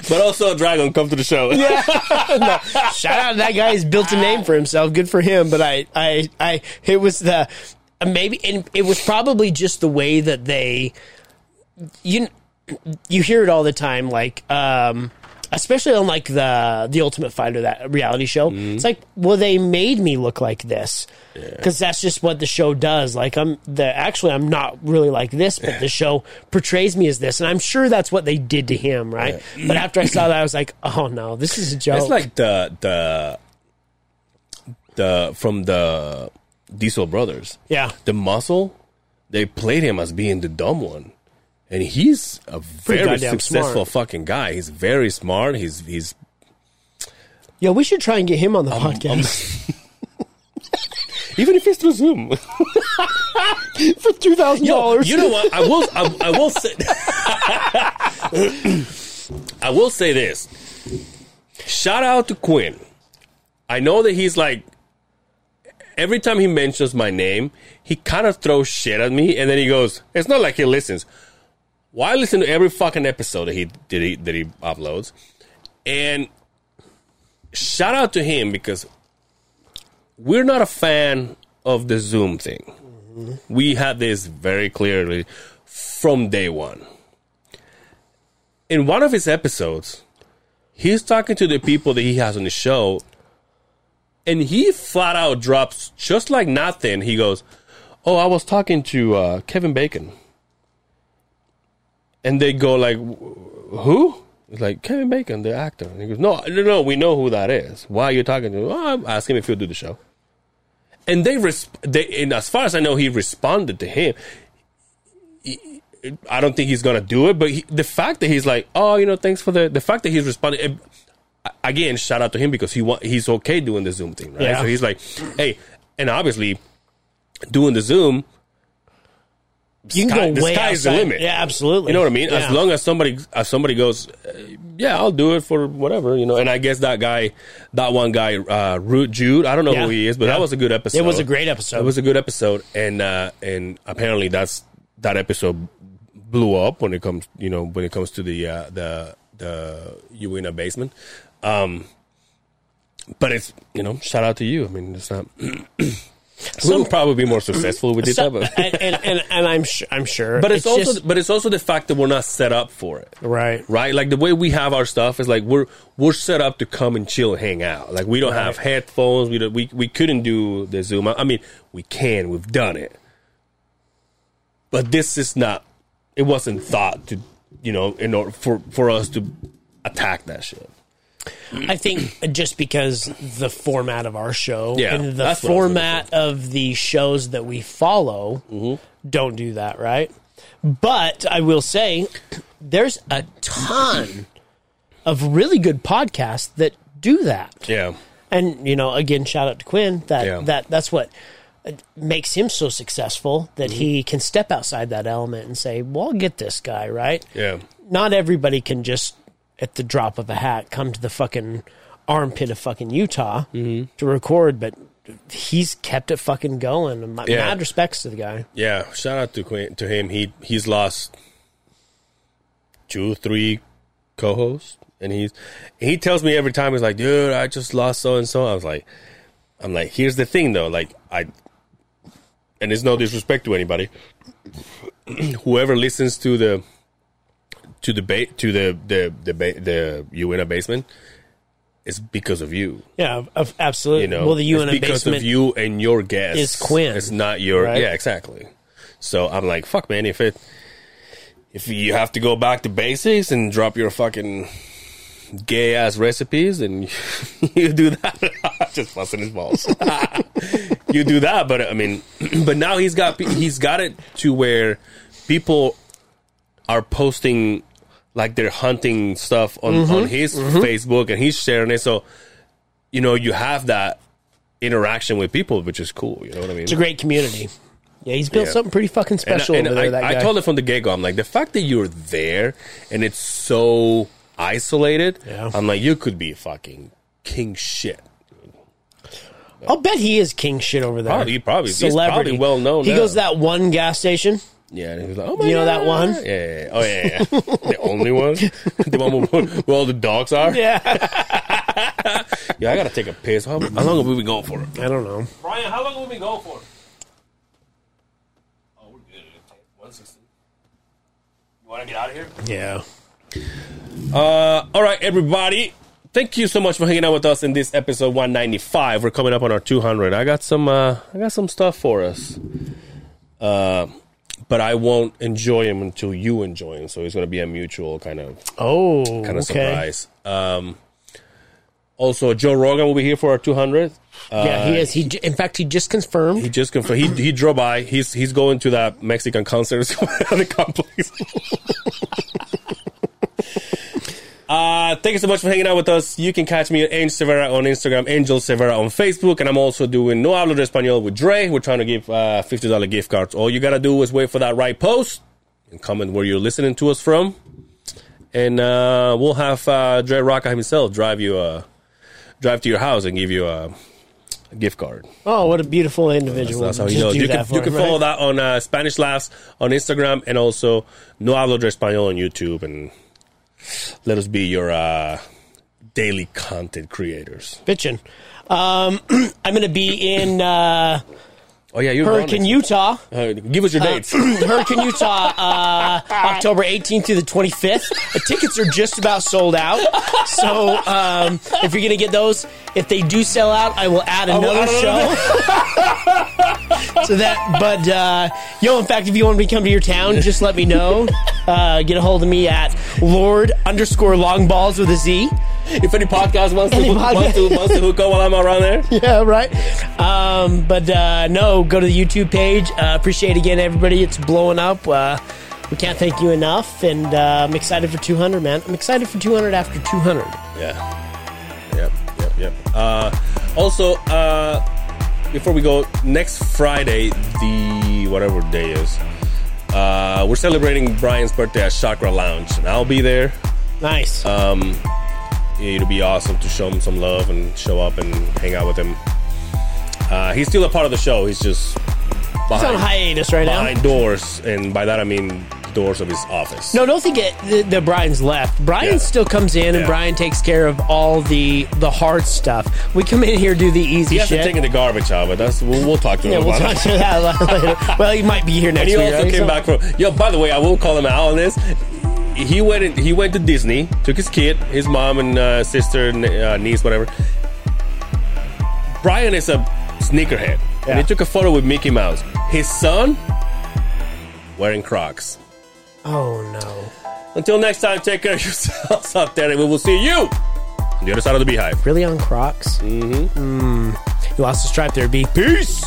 But also, Dragon, come to the show. Yeah. No, shout out to that guy. He's built a name for himself. Good for him. But I, I, I, it was the maybe, and it was probably just the way that they, you, you hear it all the time. Like, um, especially on like the the Ultimate Fighter that reality show. It's like, well, they made me look like this because that's just what the show does. Like, I'm the actually I'm not really like this, but the (laughs) show portrays me as this, and I'm sure that's what they did to him, right? But after I saw that, I was like, oh no, this is a joke. It's like the the the from the Diesel brothers. yeah, The muscle, they played him as being the dumb one. And he's a very successful smart. fucking guy. He's very smart. He's he's yeah. We should try and get him on the um, podcast um, (laughs) (laughs) even if it's through Zoom. (laughs) for two thousand dollars. you know what? I will. I, I will say. I will say this. Shout out to Quinn. I know that he's like. Every time he mentions my name, he kind of throws shit at me, and then he goes, "It's not like he listens." Why listen to every fucking episode that he that he that he uploads? And shout out to him because we're not a fan of the Zoom thing. We had this very clearly from day one. In one of his episodes, he's talking to the people that he has on the show, and he flat out drops just like nothing. He goes, "Oh, I was talking to uh, Kevin Bacon," and they go like, "Who?" It's like Kevin Bacon, the actor. And he goes, "No, no, no, we know who that is. Why are you talking to?" Him? Oh, I'm asking if he'll do the show. And they, resp- they, and as far as I know, he responded to him. He- I don't think he's gonna do it, but he, the fact that he's like, "Oh, you know, thanks for the," the fact that he's responding. it- again, shout out to him because he wa- he's okay doing the Zoom thing, right? Yeah. So he's like, "Hey," and obviously, doing the Zoom, you can sky- go the way sky's the outside. limit. Yeah, absolutely. You know what I mean? Yeah. As long as somebody, as somebody goes, uh, yeah, I'll do it for whatever, you know. And I guess that guy, that one guy, uh, Root Jude, I don't know Yeah. who he is, but Yeah. that was a good episode. It was a great episode. It was a good episode, and uh, and apparently that's that episode blew up when it comes, you know, when it comes to the uh, the the Uina basement. Um, but it's you know, shout out to you. I mean, it's not. (clears throat) we'll probably be more successful with did So- (laughs) and, and, and, and I'm sure, I'm sure. But it's, also, just- but it's also the fact that we're not set up for it right. right? Like the way we have our stuff is like we're we're set up to come and chill and hang out. Like we don't have headphones. We don't, we we couldn't do the Zoom. I I mean, we can. We've done it, but this is not. It wasn't thought to, you know, in order for for us to attack that shit. I think just because the format of our show Yeah, and the that's what I was looking format of the shows that we follow Mm-hmm. don't do that, right? But I will say there's a ton of really good podcasts that do that. Yeah, And you know, again, shout out to Quinn. That Yeah. that that's what makes him so successful that Mm-hmm. he can step outside that element and say, "Well, I'll get this guy right." yeah, Not everybody can just at the drop of a hat come to the fucking armpit of fucking Utah Mm-hmm. to record, but he's kept it fucking going. My, Yeah. Mad respects to the guy. yeah. Shout out to to him. He he's lost two, three co-hosts, and he's he tells me every time he's like, "Dude, I just lost so and so." I was like, "I'm like, here's the thing though, like I." And it's no disrespect to anybody. (clears throat) Whoever listens to the to the ba- to the the the ba- the Uina basement is because of you. Yeah, of, absolutely. You know, well, the UNA It's UNA because basement of you and your guests. is Quinn, It's not your. right? Yeah, exactly. So I'm like, fuck, man. If it if you have to go back to basics and drop your fucking gay ass recipes, and (laughs) you do that, (laughs) just busting his balls. (laughs) you do that, but I mean, (clears throat) but now he's got he's got it to where people are posting like they're hunting stuff on, Mm-hmm. on his Facebook and he's sharing it. So you know, you have that interaction with people, which is cool. You know what I mean? It's a great community. Yeah, he's built Yeah. something pretty fucking And- special and over there. I, I told it from the get go. I'm like, the fact that you're there and it's so isolated. Yeah. I'm like, you could be fucking king shit. I'll bet he is king shit over there. Probably- he probably- he's celebrity, probably well known He now. goes to that one gas station. Yeah, and he was like, oh my You know that God. one? Yeah, yeah, yeah. Oh yeah, yeah. the only one, (laughs) the one where, where all the dogs are. Yeah, (laughs) Yeah, I gotta take a piss. How, how long have we been going for? I don't know. Brian, how long have we been going for? Oh, we're good. One sixty. You want to get out of here? Yeah, Uh, all right, everybody. Thank you so much for hanging out with us in this episode 195. We're coming up on our 200. I got some. Uh, I got some stuff for us. Uh, but I won't enjoy them until you enjoy them. So it's going to be a mutual kind of Oh, kind of okay. surprise. Um, also, Joe Rogan will be here for our 200th. yeah, he is. He, in fact, he just confirmed. He just confirmed. He he drove by. He's he's going to that Mexican concert on (laughs) the complex. (laughs) uh, thank you so much for hanging out with us. You can catch me at Angel Severa on Instagram, Angel Severa on Facebook, and I'm also doing No Hablo de Español with Dre. We're trying to give uh, fifty dollar gift cards. All you gotta do is wait for that right post and comment where you're listening to us from, and uh, we'll have uh, Dre Rocca himself drive you uh, drive to your house and give you a, gift card. Oh, what a beautiful individual! That's how he Just knows. You can, you can him, follow right? that on uh, Spanish Laughs on Instagram and also No Hablo de Español on YouTube. And let us be your uh, daily content creators. Bitchin'. Um, (clears throat) I'm going to be in uh, Oh, yeah, you're Hurricane, Utah. Uh, give us your dates. (clears throat) Hurricane, Utah, uh, October 18th through the 25th. The tickets are just about sold out. So um, if you're going to get those, if they do sell out, I will add another show. (laughs) so that, but uh, yo, in fact, if you want me to come to your town, just let me know. Uh, get a hold of me at Lord underscore long balls with a Z. if any podcast wants to, Any wants, to, wants to hook up while I'm around there. (laughs) yeah, right. Um, but uh, no, go to the YouTube page. Uh, appreciate again, everybody. It's blowing up. Uh, we can't thank you enough, and uh, I'm excited for 200, man. I'm excited for 200 after 200. Yeah. Yep, yep, yep. Uh, also, uh, before we go, next Friday, the whatever day is, uh, we're celebrating Brian's birthday at Chakra Lounge. And I'll be there. Nice. Um, it'll be awesome to show him some love and show up and hang out with him. Uh, he's still a part of the show. He's just He's on hiatus right now. behind doors, and by that I mean doors of his office. No, don't think it. The, the Brian's left. Brian Yeah. still comes in, and Yeah. Brian takes care of all the the hard stuff. We come in here do the easy he hasn't shit. taken the garbage out, but that's we'll, we'll talk to yeah, him we'll talk it. to that later. (laughs) Well, he might be here next And he week. also right? came So- back from. Yo, by the way, I will call him out on this. He went. In, he went to Disney, took his kid, his mom and uh, sister, uh, niece, whatever. Brian is a sneakerhead, Yeah. and he took a photo with Mickey Mouse. His son wearing Crocs. Oh no! Until next time, take care of yourselves (laughs) out there, and we will see you on the other side of the beehive. Really on Crocs? Mm-hmm. Mm. You lost the stripe there, B. Peace.